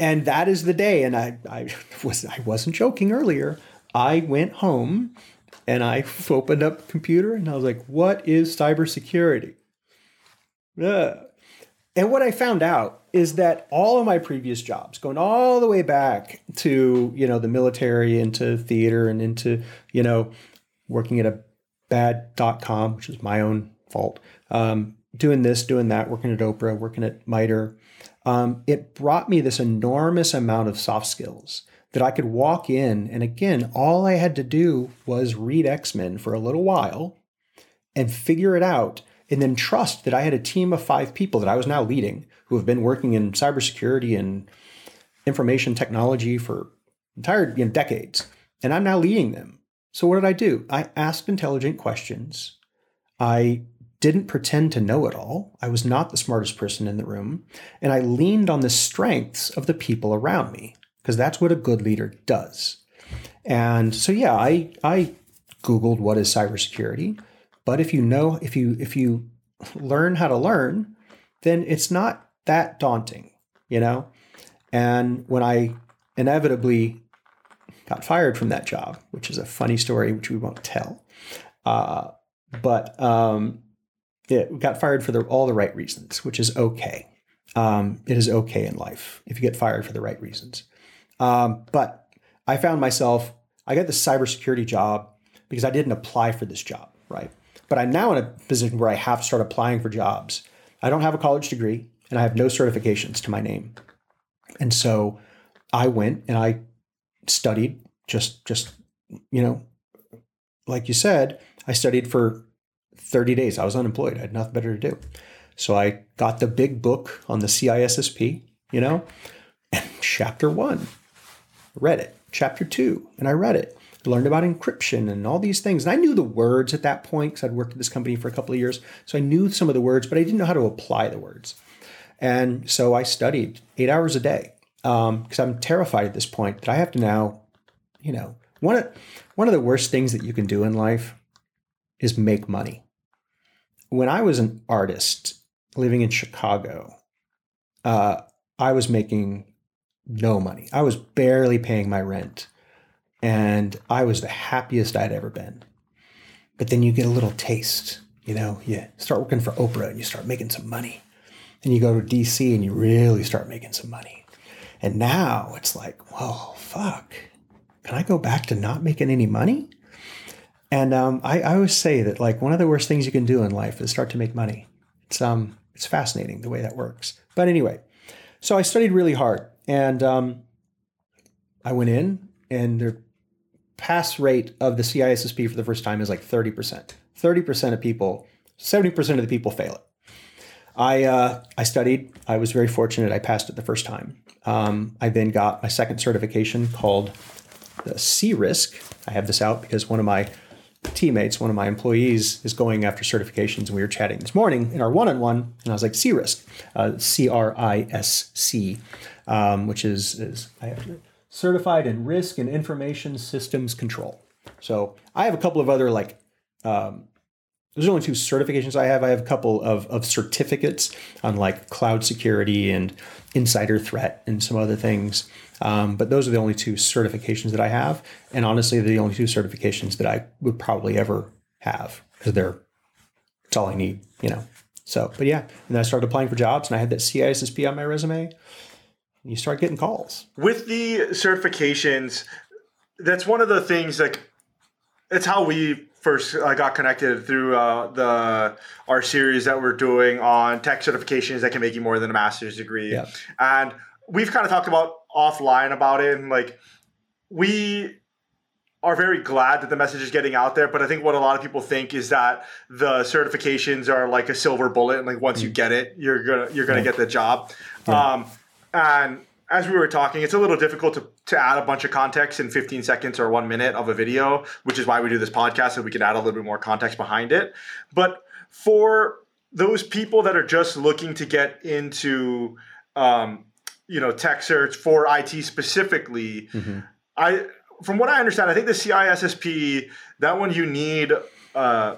[SPEAKER 1] And that is the day. And I, I was I wasn't joking earlier. I went home and I <laughs> opened up computer and I was like, what is cybersecurity? Ugh. And what I found out is that all of my previous jobs, going all the way back to, you know, the military, into theater and into, you know, working at a bad.com, which is my own fault, um, doing this, doing that, working at Oprah, working at MITRE, um, it brought me this enormous amount of soft skills that I could walk in. And again, all I had to do was read X Men for a little while and figure it out, and then trust that I had a team of five people that I was now leading who have been working in cybersecurity and information technology for entire you know, decades. and I'm now leading them. So what did I do? I asked intelligent questions. I didn't pretend to know it all. I was not the smartest person in the room. And I leaned on the strengths of the people around me because that's what a good leader does. And so, yeah, I, I Googled what is cybersecurity. But if you know, if you, if you learn how to learn, then it's not that daunting, you know? And when I inevitably got fired from that job, which is a funny story, which we won't tell, uh, but um, it got fired for the, all the right reasons, which is okay. Um, it is okay in life if you get fired for the right reasons. Um, but I found myself, I got the cybersecurity job because I didn't apply for this job, right? But I'm now in a position where I have to start applying for jobs. I don't have a college degree and I have no certifications to my name. And so I went and I studied just just you know like you said, I studied for 30 days. I was unemployed. I had nothing better to do. So I got the big book on the CISSP, you know, and <laughs> chapter 1 read it. Chapter 2 and I read it I learned about encryption and all these things. And I knew the words at that point because I'd worked at this company for a couple of years. So I knew some of the words, but I didn't know how to apply the words. And so I studied eight hours a day because um, I'm terrified at this point that I have to now, you know, one of, one of the worst things that you can do in life is make money. When I was an artist living in Chicago, uh, I was making no money. I was barely paying my rent. And I was the happiest I'd ever been. But then you get a little taste, you know, you start working for Oprah and you start making some money. And you go to DC and you really start making some money. And now it's like, whoa, fuck. Can I go back to not making any money? And um, I, I always say that like one of the worst things you can do in life is start to make money. It's um it's fascinating the way that works. But anyway, so I studied really hard and um, I went in and there pass rate of the CISSP for the first time is like 30%. 30% of people, 70% of the people fail it. I, uh, I studied. I was very fortunate. I passed it the first time. Um, I then got my second certification called the CRISC. I have this out because one of my teammates, one of my employees, is going after certifications, and we were chatting this morning in our one-on-one, and I was like, CRISC, uh, C R I S C, um, which is is to certified in risk and information systems control. So I have a couple of other like um, there's only two certifications I have. I have a couple of, of certificates on like cloud security and insider threat and some other things. Um, but those are the only two certifications that I have. And honestly, they're the only two certifications that I would probably ever have because they're, it's all I need, you know? So, but yeah. And then I started applying for jobs and I had that CISSP on my resume you start getting calls.
[SPEAKER 2] With the certifications, that's one of the things like it's how we first uh, got connected through uh, the our series that we're doing on tech certifications that can make you more than a master's degree.
[SPEAKER 1] Yeah.
[SPEAKER 2] And we've kind of talked about offline about it and like we are very glad that the message is getting out there. But I think what a lot of people think is that the certifications are like a silver bullet, and like once mm. you get it, you're gonna you're gonna yeah. get the job. Yeah. Um, and as we were talking, it's a little difficult to, to add a bunch of context in 15 seconds or one minute of a video, which is why we do this podcast so we can add a little bit more context behind it. But for those people that are just looking to get into, um, you know, tech search for IT specifically, mm-hmm. I, from what I understand, I think the CISSP, that one you need uh,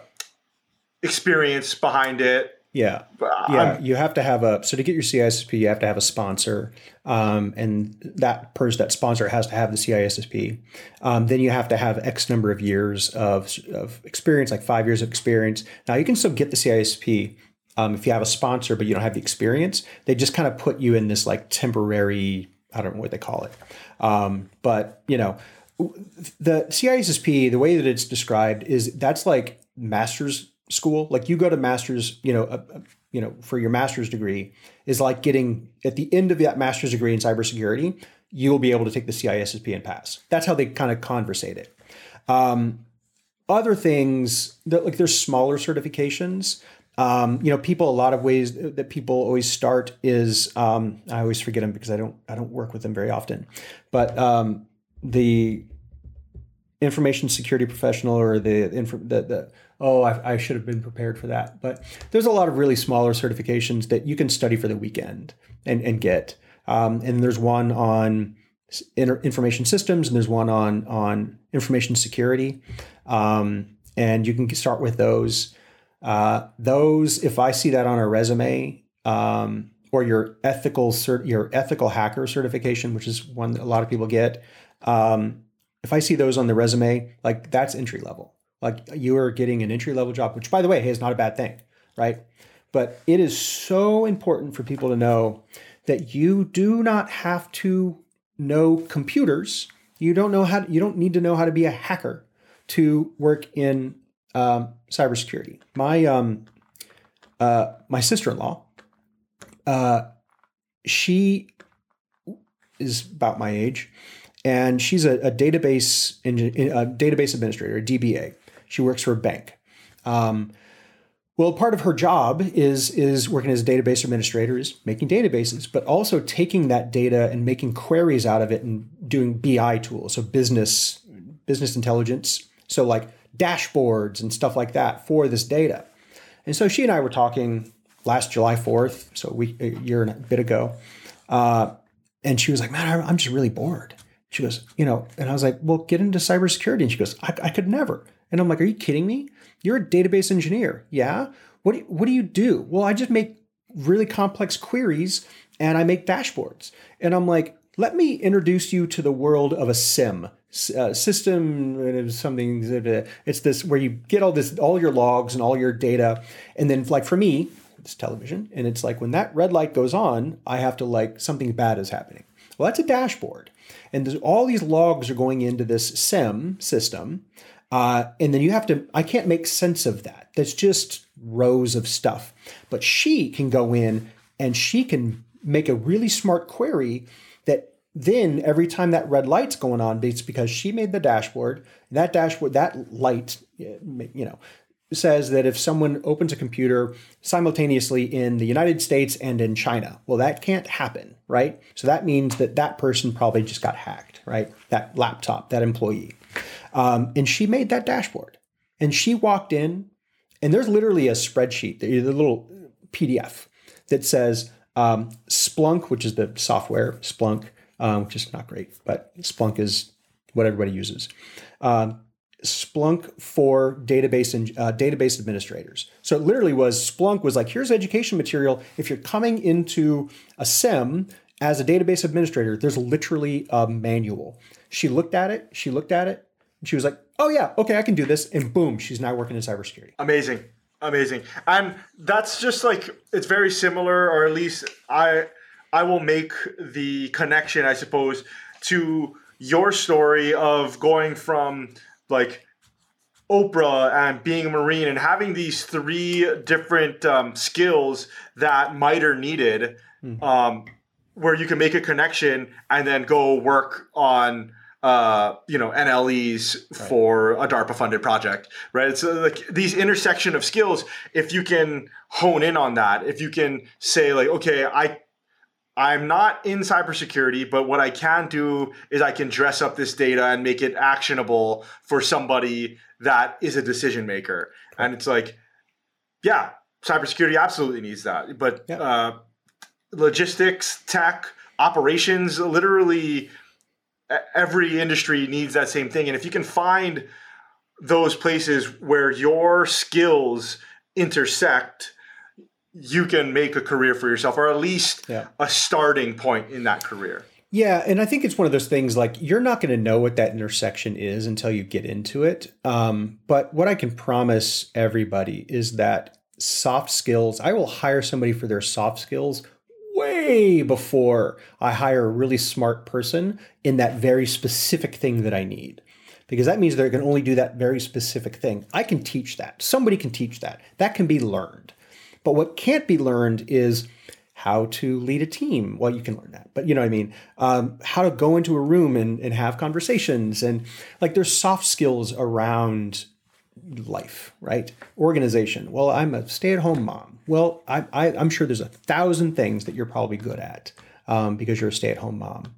[SPEAKER 2] experience behind it
[SPEAKER 1] yeah, yeah. you have to have a so to get your CISSP, you have to have a sponsor, um, and that person, that sponsor, has to have the CISSP. Um, then you have to have X number of years of of experience, like five years of experience. Now you can still get the CISSP um, if you have a sponsor, but you don't have the experience. They just kind of put you in this like temporary. I don't know what they call it, um, but you know, the CISSP, the way that it's described is that's like master's school like you go to master's you know a, a, you know for your master's degree is like getting at the end of that master's degree in cybersecurity you'll be able to take the CISSP and pass. That's how they kind of conversate it. Um, other things that like there's smaller certifications. Um, you know people a lot of ways that people always start is um, i always forget them because i don't i don't work with them very often but um, the information security professional or the the, the oh I, I, should have been prepared for that. But there's a lot of really smaller certifications that you can study for the weekend and, and get. Um, and there's one on information systems and there's one on on information security. Um, and you can start with those. Uh, those if i see that on a resume um, or your ethical cert, your ethical hacker certification which is one that a lot of people get um, if I see those on the resume, like that's entry level. Like you are getting an entry level job, which by the way, is not a bad thing, right? But it is so important for people to know that you do not have to know computers. You don't know how. To, you don't need to know how to be a hacker to work in um, cybersecurity. My um, uh, my sister in law, uh, she is about my age and she's a, a database a database administrator, a DBA. She works for a bank. Um, well, part of her job is is working as a database administrator, is making databases, but also taking that data and making queries out of it and doing BI tools, so business business intelligence, so like dashboards and stuff like that for this data. And so she and I were talking last July fourth, so a, week, a year and a bit ago, uh, and she was like, "Man, I'm just really bored." She goes, you know, and I was like, well, get into cybersecurity. And she goes, I, I could never. And I'm like, are you kidding me? You're a database engineer. Yeah. What do, you, what do you do? Well, I just make really complex queries and I make dashboards. And I'm like, let me introduce you to the world of a SIEM. Uh, system something it's this where you get all this all your logs and all your data and then like for me it's television and it's like when that red light goes on i have to like something bad is happening well that's a dashboard and all these logs are going into this SIEM system. Uh, and then you have to, I can't make sense of that. That's just rows of stuff. But she can go in and she can make a really smart query that then every time that red light's going on, it's because she made the dashboard. That dashboard, that light, you know, says that if someone opens a computer simultaneously in the United States and in China, well, that can't happen, right? So that means that that person probably just got hacked, right? That laptop, that employee. Um, and she made that dashboard. And she walked in, and there's literally a spreadsheet, the, little PDF that says um, Splunk, which is the software, Splunk, um, which is not great, but Splunk is what everybody uses. Um, Splunk for database and uh, database administrators. So it literally was Splunk was like, here's education material. If you're coming into a SIEM as a database administrator, there's literally a manual. She looked at it. She looked at it. And she was like, oh yeah, okay, I can do this. And boom, she's now working in cybersecurity.
[SPEAKER 2] Amazing, amazing. And that's just like it's very similar, or at least I I will make the connection, I suppose, to your story of going from like Oprah and being a Marine and having these three different um, skills that MITRE needed, mm-hmm. um, where you can make a connection and then go work on. Uh, you know NLEs right. for a DARPA funded project, right? So like these intersection of skills, if you can hone in on that, if you can say like, okay, I I'm not in cybersecurity, but what I can do is I can dress up this data and make it actionable for somebody that is a decision maker. And it's like, yeah, cybersecurity absolutely needs that. But yeah. uh, logistics, tech, operations, literally every industry needs that same thing. And if you can find those places where your skills intersect, you can make a career for yourself or at least yeah. a starting point in that career.
[SPEAKER 1] Yeah, and I think it's one of those things like you're not going to know what that intersection is until you get into it. Um, but what I can promise everybody is that soft skills, I will hire somebody for their soft skills way before I hire a really smart person in that very specific thing that I need. Because that means they can only do that very specific thing. I can teach that. Somebody can teach that. That can be learned. But what can't be learned is how to lead a team. Well, you can learn that, but you know what I mean? Um, how to go into a room and, and have conversations. And like there's soft skills around life, right? Organization. Well, I'm a stay at home mom. Well, I, I, am sure there's a thousand things that you're probably good at um, because you're a stay at home mom.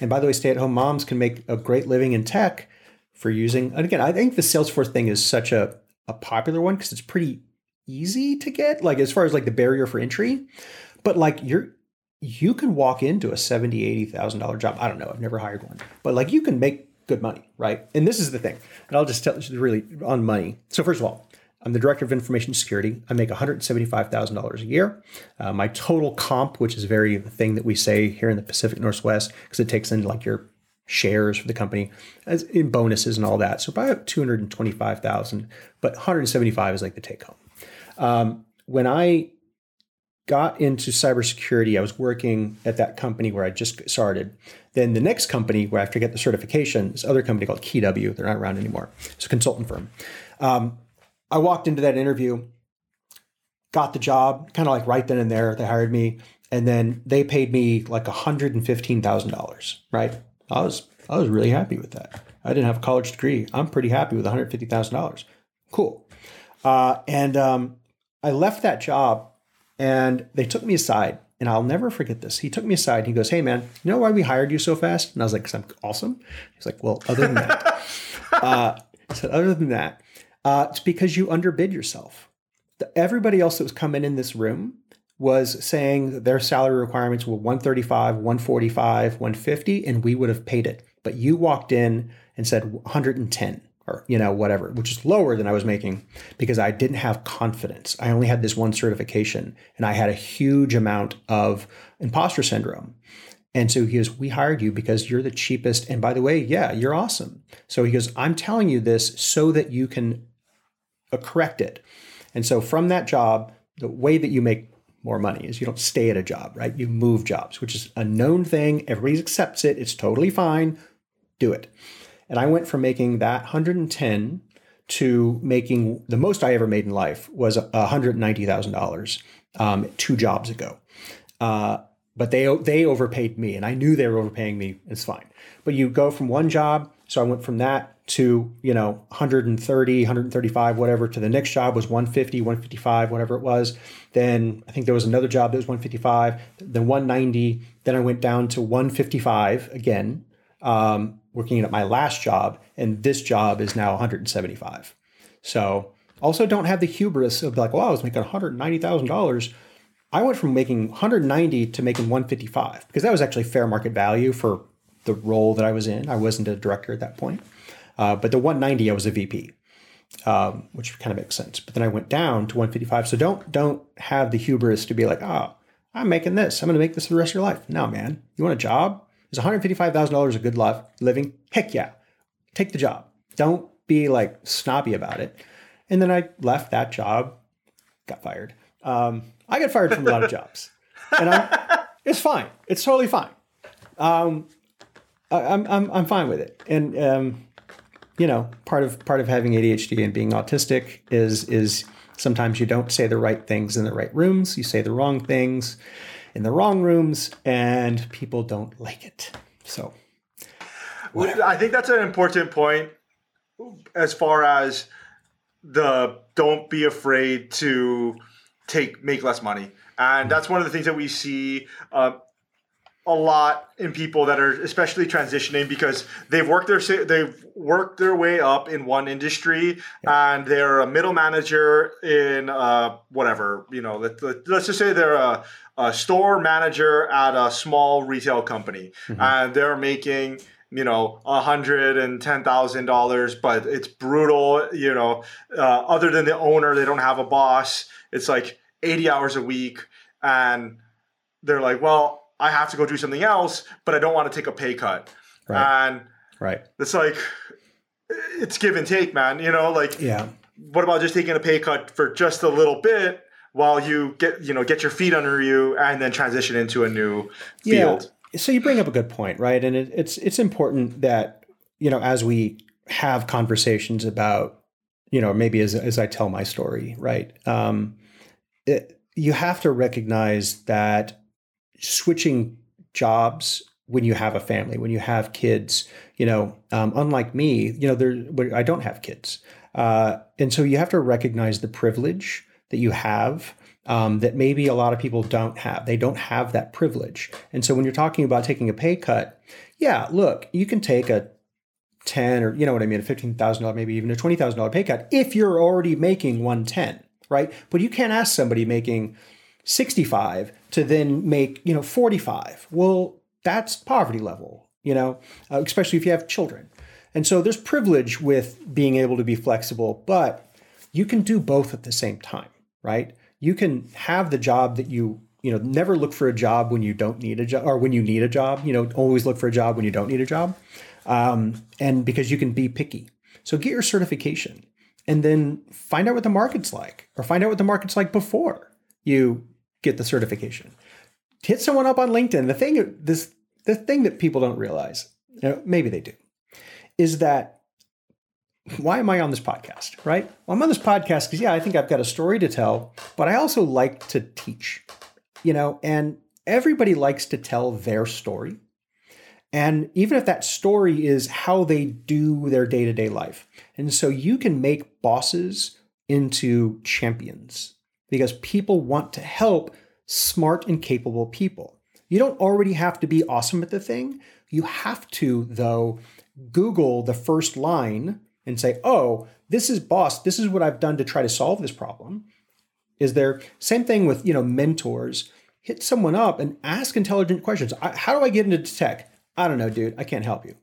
[SPEAKER 1] And by the way, stay at home moms can make a great living in tech for using. And again, I think the Salesforce thing is such a, a popular one because it's pretty easy to get, like as far as like the barrier for entry. But like you're you can walk into a seventy, eighty thousand dollar job. I don't know. I've never hired one, but like you can make good money, right? And this is the thing. And I'll just tell you really on money. So first of all, I'm the director of information security. I make $175,000 a year. Uh, my total comp, which is very thing that we say here in the Pacific Northwest, because it takes in like your shares for the company as in bonuses and all that. So about 225,000, but 175 is like the take home. Um, when I got into cybersecurity, I was working at that company where I just started. Then the next company where I have to get the certification, this other company called KeyW, they're not around anymore. It's a consultant firm. Um, I walked into that interview, got the job, kind of like right then and there. They hired me, and then they paid me like hundred and fifteen thousand dollars. Right? I was I was really happy with that. I didn't have a college degree. I'm pretty happy with one hundred fifty thousand dollars. Cool. Uh, and um, I left that job, and they took me aside. And I'll never forget this. He took me aside. he goes, "Hey, man, you know why we hired you so fast?" And I was like, "Cause I'm awesome." He's like, "Well, other than that," <laughs> uh, said, "Other than that, uh, it's because you underbid yourself. The, everybody else that was coming in this room was saying that their salary requirements were 135, 145, 150, and we would have paid it. But you walked in and said 110 or you know whatever, which is lower than I was making because I didn't have confidence. I only had this one certification and I had a huge amount of imposter syndrome. And so he goes, We hired you because you're the cheapest. And by the way, yeah, you're awesome. So he goes, I'm telling you this so that you can uh, correct it. And so from that job, the way that you make more money is you don't stay at a job, right? You move jobs, which is a known thing. Everybody accepts it. It's totally fine. Do it. And I went from making that 110 to making the most I ever made in life was $190,000 um, two jobs ago. Uh, but they they overpaid me, and I knew they were overpaying me. It's fine. But you go from one job, so I went from that to you know 130 135 whatever to the next job was 150 155 whatever it was then i think there was another job that was 155 then 190 then i went down to 155 again um, working at my last job and this job is now 175 so also don't have the hubris of like well i was making $190000 I went from making 190 to making 155 because that was actually fair market value for the role that I was in. I wasn't a director at that point. Uh, but the 190, I was a VP, um, which kind of makes sense. But then I went down to 155. So don't don't have the hubris to be like, oh, I'm making this. I'm going to make this for the rest of your life. No, man. You want a job? Is $155,000 a good life, living? Heck yeah. Take the job. Don't be like snobby about it. And then I left that job, got fired. Um, I got fired from a lot of jobs, and I'm, it's fine. It's totally fine. Um, I, am I'm I'm fine with it, and um, you know, part of part of having ADHD and being autistic is is sometimes you don't say the right things in the right rooms. You say the wrong things in the wrong rooms, and people don't like it. So,
[SPEAKER 2] whatever. I think that's an important point as far as the don't be afraid to take make less money, and that's one of the things that we see. Uh, a lot in people that are especially transitioning because they've worked their they've worked their way up in one industry yeah. and they're a middle manager in uh, whatever you know let, let, us just say they're a, a, store manager at a small retail company mm-hmm. and they're making you know a hundred and ten thousand dollars but it's brutal you know uh, other than the owner they don't have a boss it's like 80 hours a week and they're like well I have to go do something else, but I don't want to take a pay cut. Right. And
[SPEAKER 1] right.
[SPEAKER 2] It's like it's give and take, man. You know, like
[SPEAKER 1] yeah.
[SPEAKER 2] What about just taking a pay cut for just a little bit while you get you know get your feet under you and then transition into a new field?
[SPEAKER 1] Yeah. So you bring up a good point, right? And it, it's it's important that you know as we have conversations about you know maybe as as I tell my story, right? Um, it, you have to recognize that switching jobs when you have a family, when you have kids, you know, um, unlike me, you know, there, I don't have kids. Uh, and so you have to recognize the privilege that you have um, that maybe a lot of people don't have. They don't have that privilege. And so when you're talking about taking a pay cut, yeah, look, you can take a 10 or you know what I mean, a $15,000, maybe even a $20,000 pay cut if you're already making 110, right? But you can't ask somebody making 65 to then make, you know, 45. Well, that's poverty level, you know, uh, especially if you have children. And so there's privilege with being able to be flexible, but you can do both at the same time, right? You can have the job that you, you know, never look for a job when you don't need a job or when you need a job, you know, always look for a job when you don't need a job. Um, and because you can be picky. So get your certification and then find out what the market's like or find out what the market's like before you get the certification. Hit someone up on LinkedIn. The thing this the thing that people don't realize, you know, maybe they do, is that why am I on this podcast, right? Well, I'm on this podcast because yeah, I think I've got a story to tell, but I also like to teach. You know, and everybody likes to tell their story. And even if that story is how they do their day to day life. And so you can make bosses into champions because people want to help smart and capable people. You don't already have to be awesome at the thing. You have to, though, Google the first line and say, oh, this is boss, this is what I've done to try to solve this problem. Is there same thing with you know mentors? Hit someone up and ask intelligent questions. How do I get into tech? I don't know, dude. I can't help you.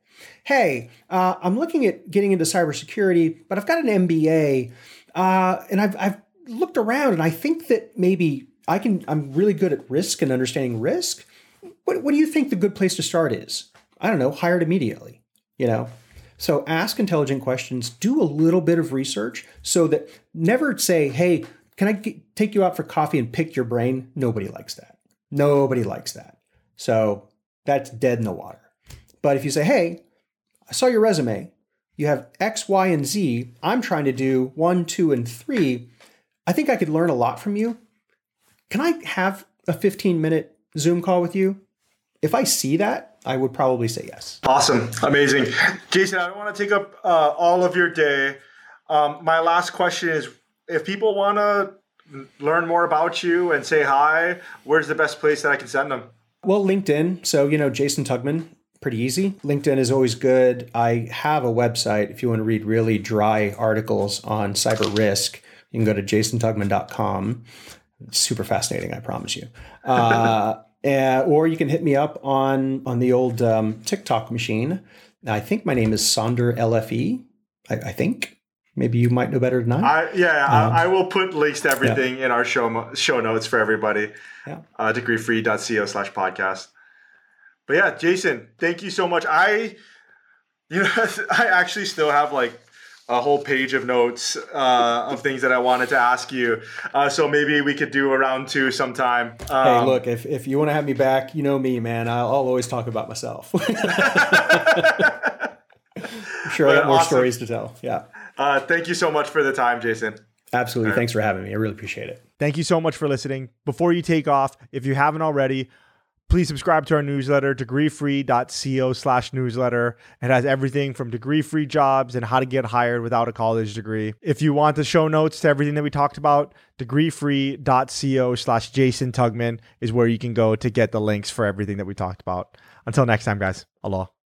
[SPEAKER 1] Hey, uh, I'm looking at getting into cybersecurity, but I've got an MBA, uh, and I've, I've looked around, and I think that maybe I can. I'm really good at risk and understanding risk. What, what do you think the good place to start is? I don't know. Hired immediately. You know. So ask intelligent questions. Do a little bit of research so that never say, "Hey, can I get, take you out for coffee and pick your brain?" Nobody likes that. Nobody likes that. So that's dead in the water. But if you say, hey, I saw your resume, you have X, Y, and Z, I'm trying to do one, two, and three, I think I could learn a lot from you. Can I have a 15 minute Zoom call with you? If I see that, I would probably say yes.
[SPEAKER 2] Awesome. Amazing. Jason, I don't want to take up uh, all of your day. Um, my last question is if people want to learn more about you and say hi, where's the best place that I can send them?
[SPEAKER 1] Well, LinkedIn. So, you know, Jason Tugman, pretty easy. LinkedIn is always good. I have a website if you want to read really dry articles on cyber risk. You can go to jasontugman.com. It's super fascinating, I promise you. Uh, <laughs> or you can hit me up on on the old um, TikTok machine. I think my name is Sonder LFE. I, I think maybe you might know better than I.
[SPEAKER 2] I yeah, um, I, I, will put links to everything yeah. in our show show notes for everybody. Yeah. Uh, degreefree.co slash podcast but yeah, Jason, thank you so much. I, you know, <laughs> I actually still have like a whole page of notes uh, of things that I wanted to ask you. Uh, so maybe we could do a round two sometime.
[SPEAKER 1] Um, hey, look, if, if you want to have me back, you know me, man. I'll, I'll always talk about myself. <laughs> I'm sure I got more awesome. stories to tell. Yeah.
[SPEAKER 2] Uh, thank you so much for the time, Jason.
[SPEAKER 1] Absolutely. Right. Thanks for having me. I really appreciate it.
[SPEAKER 4] Thank you so much for listening. Before you take off, if you haven't already, Please subscribe to our newsletter, degreefree.co slash newsletter. It has everything from degree free jobs and how to get hired without a college degree. If you want the show notes to everything that we talked about, degreefree.co slash Jason Tugman is where you can go to get the links for everything that we talked about. Until next time, guys. Aloha.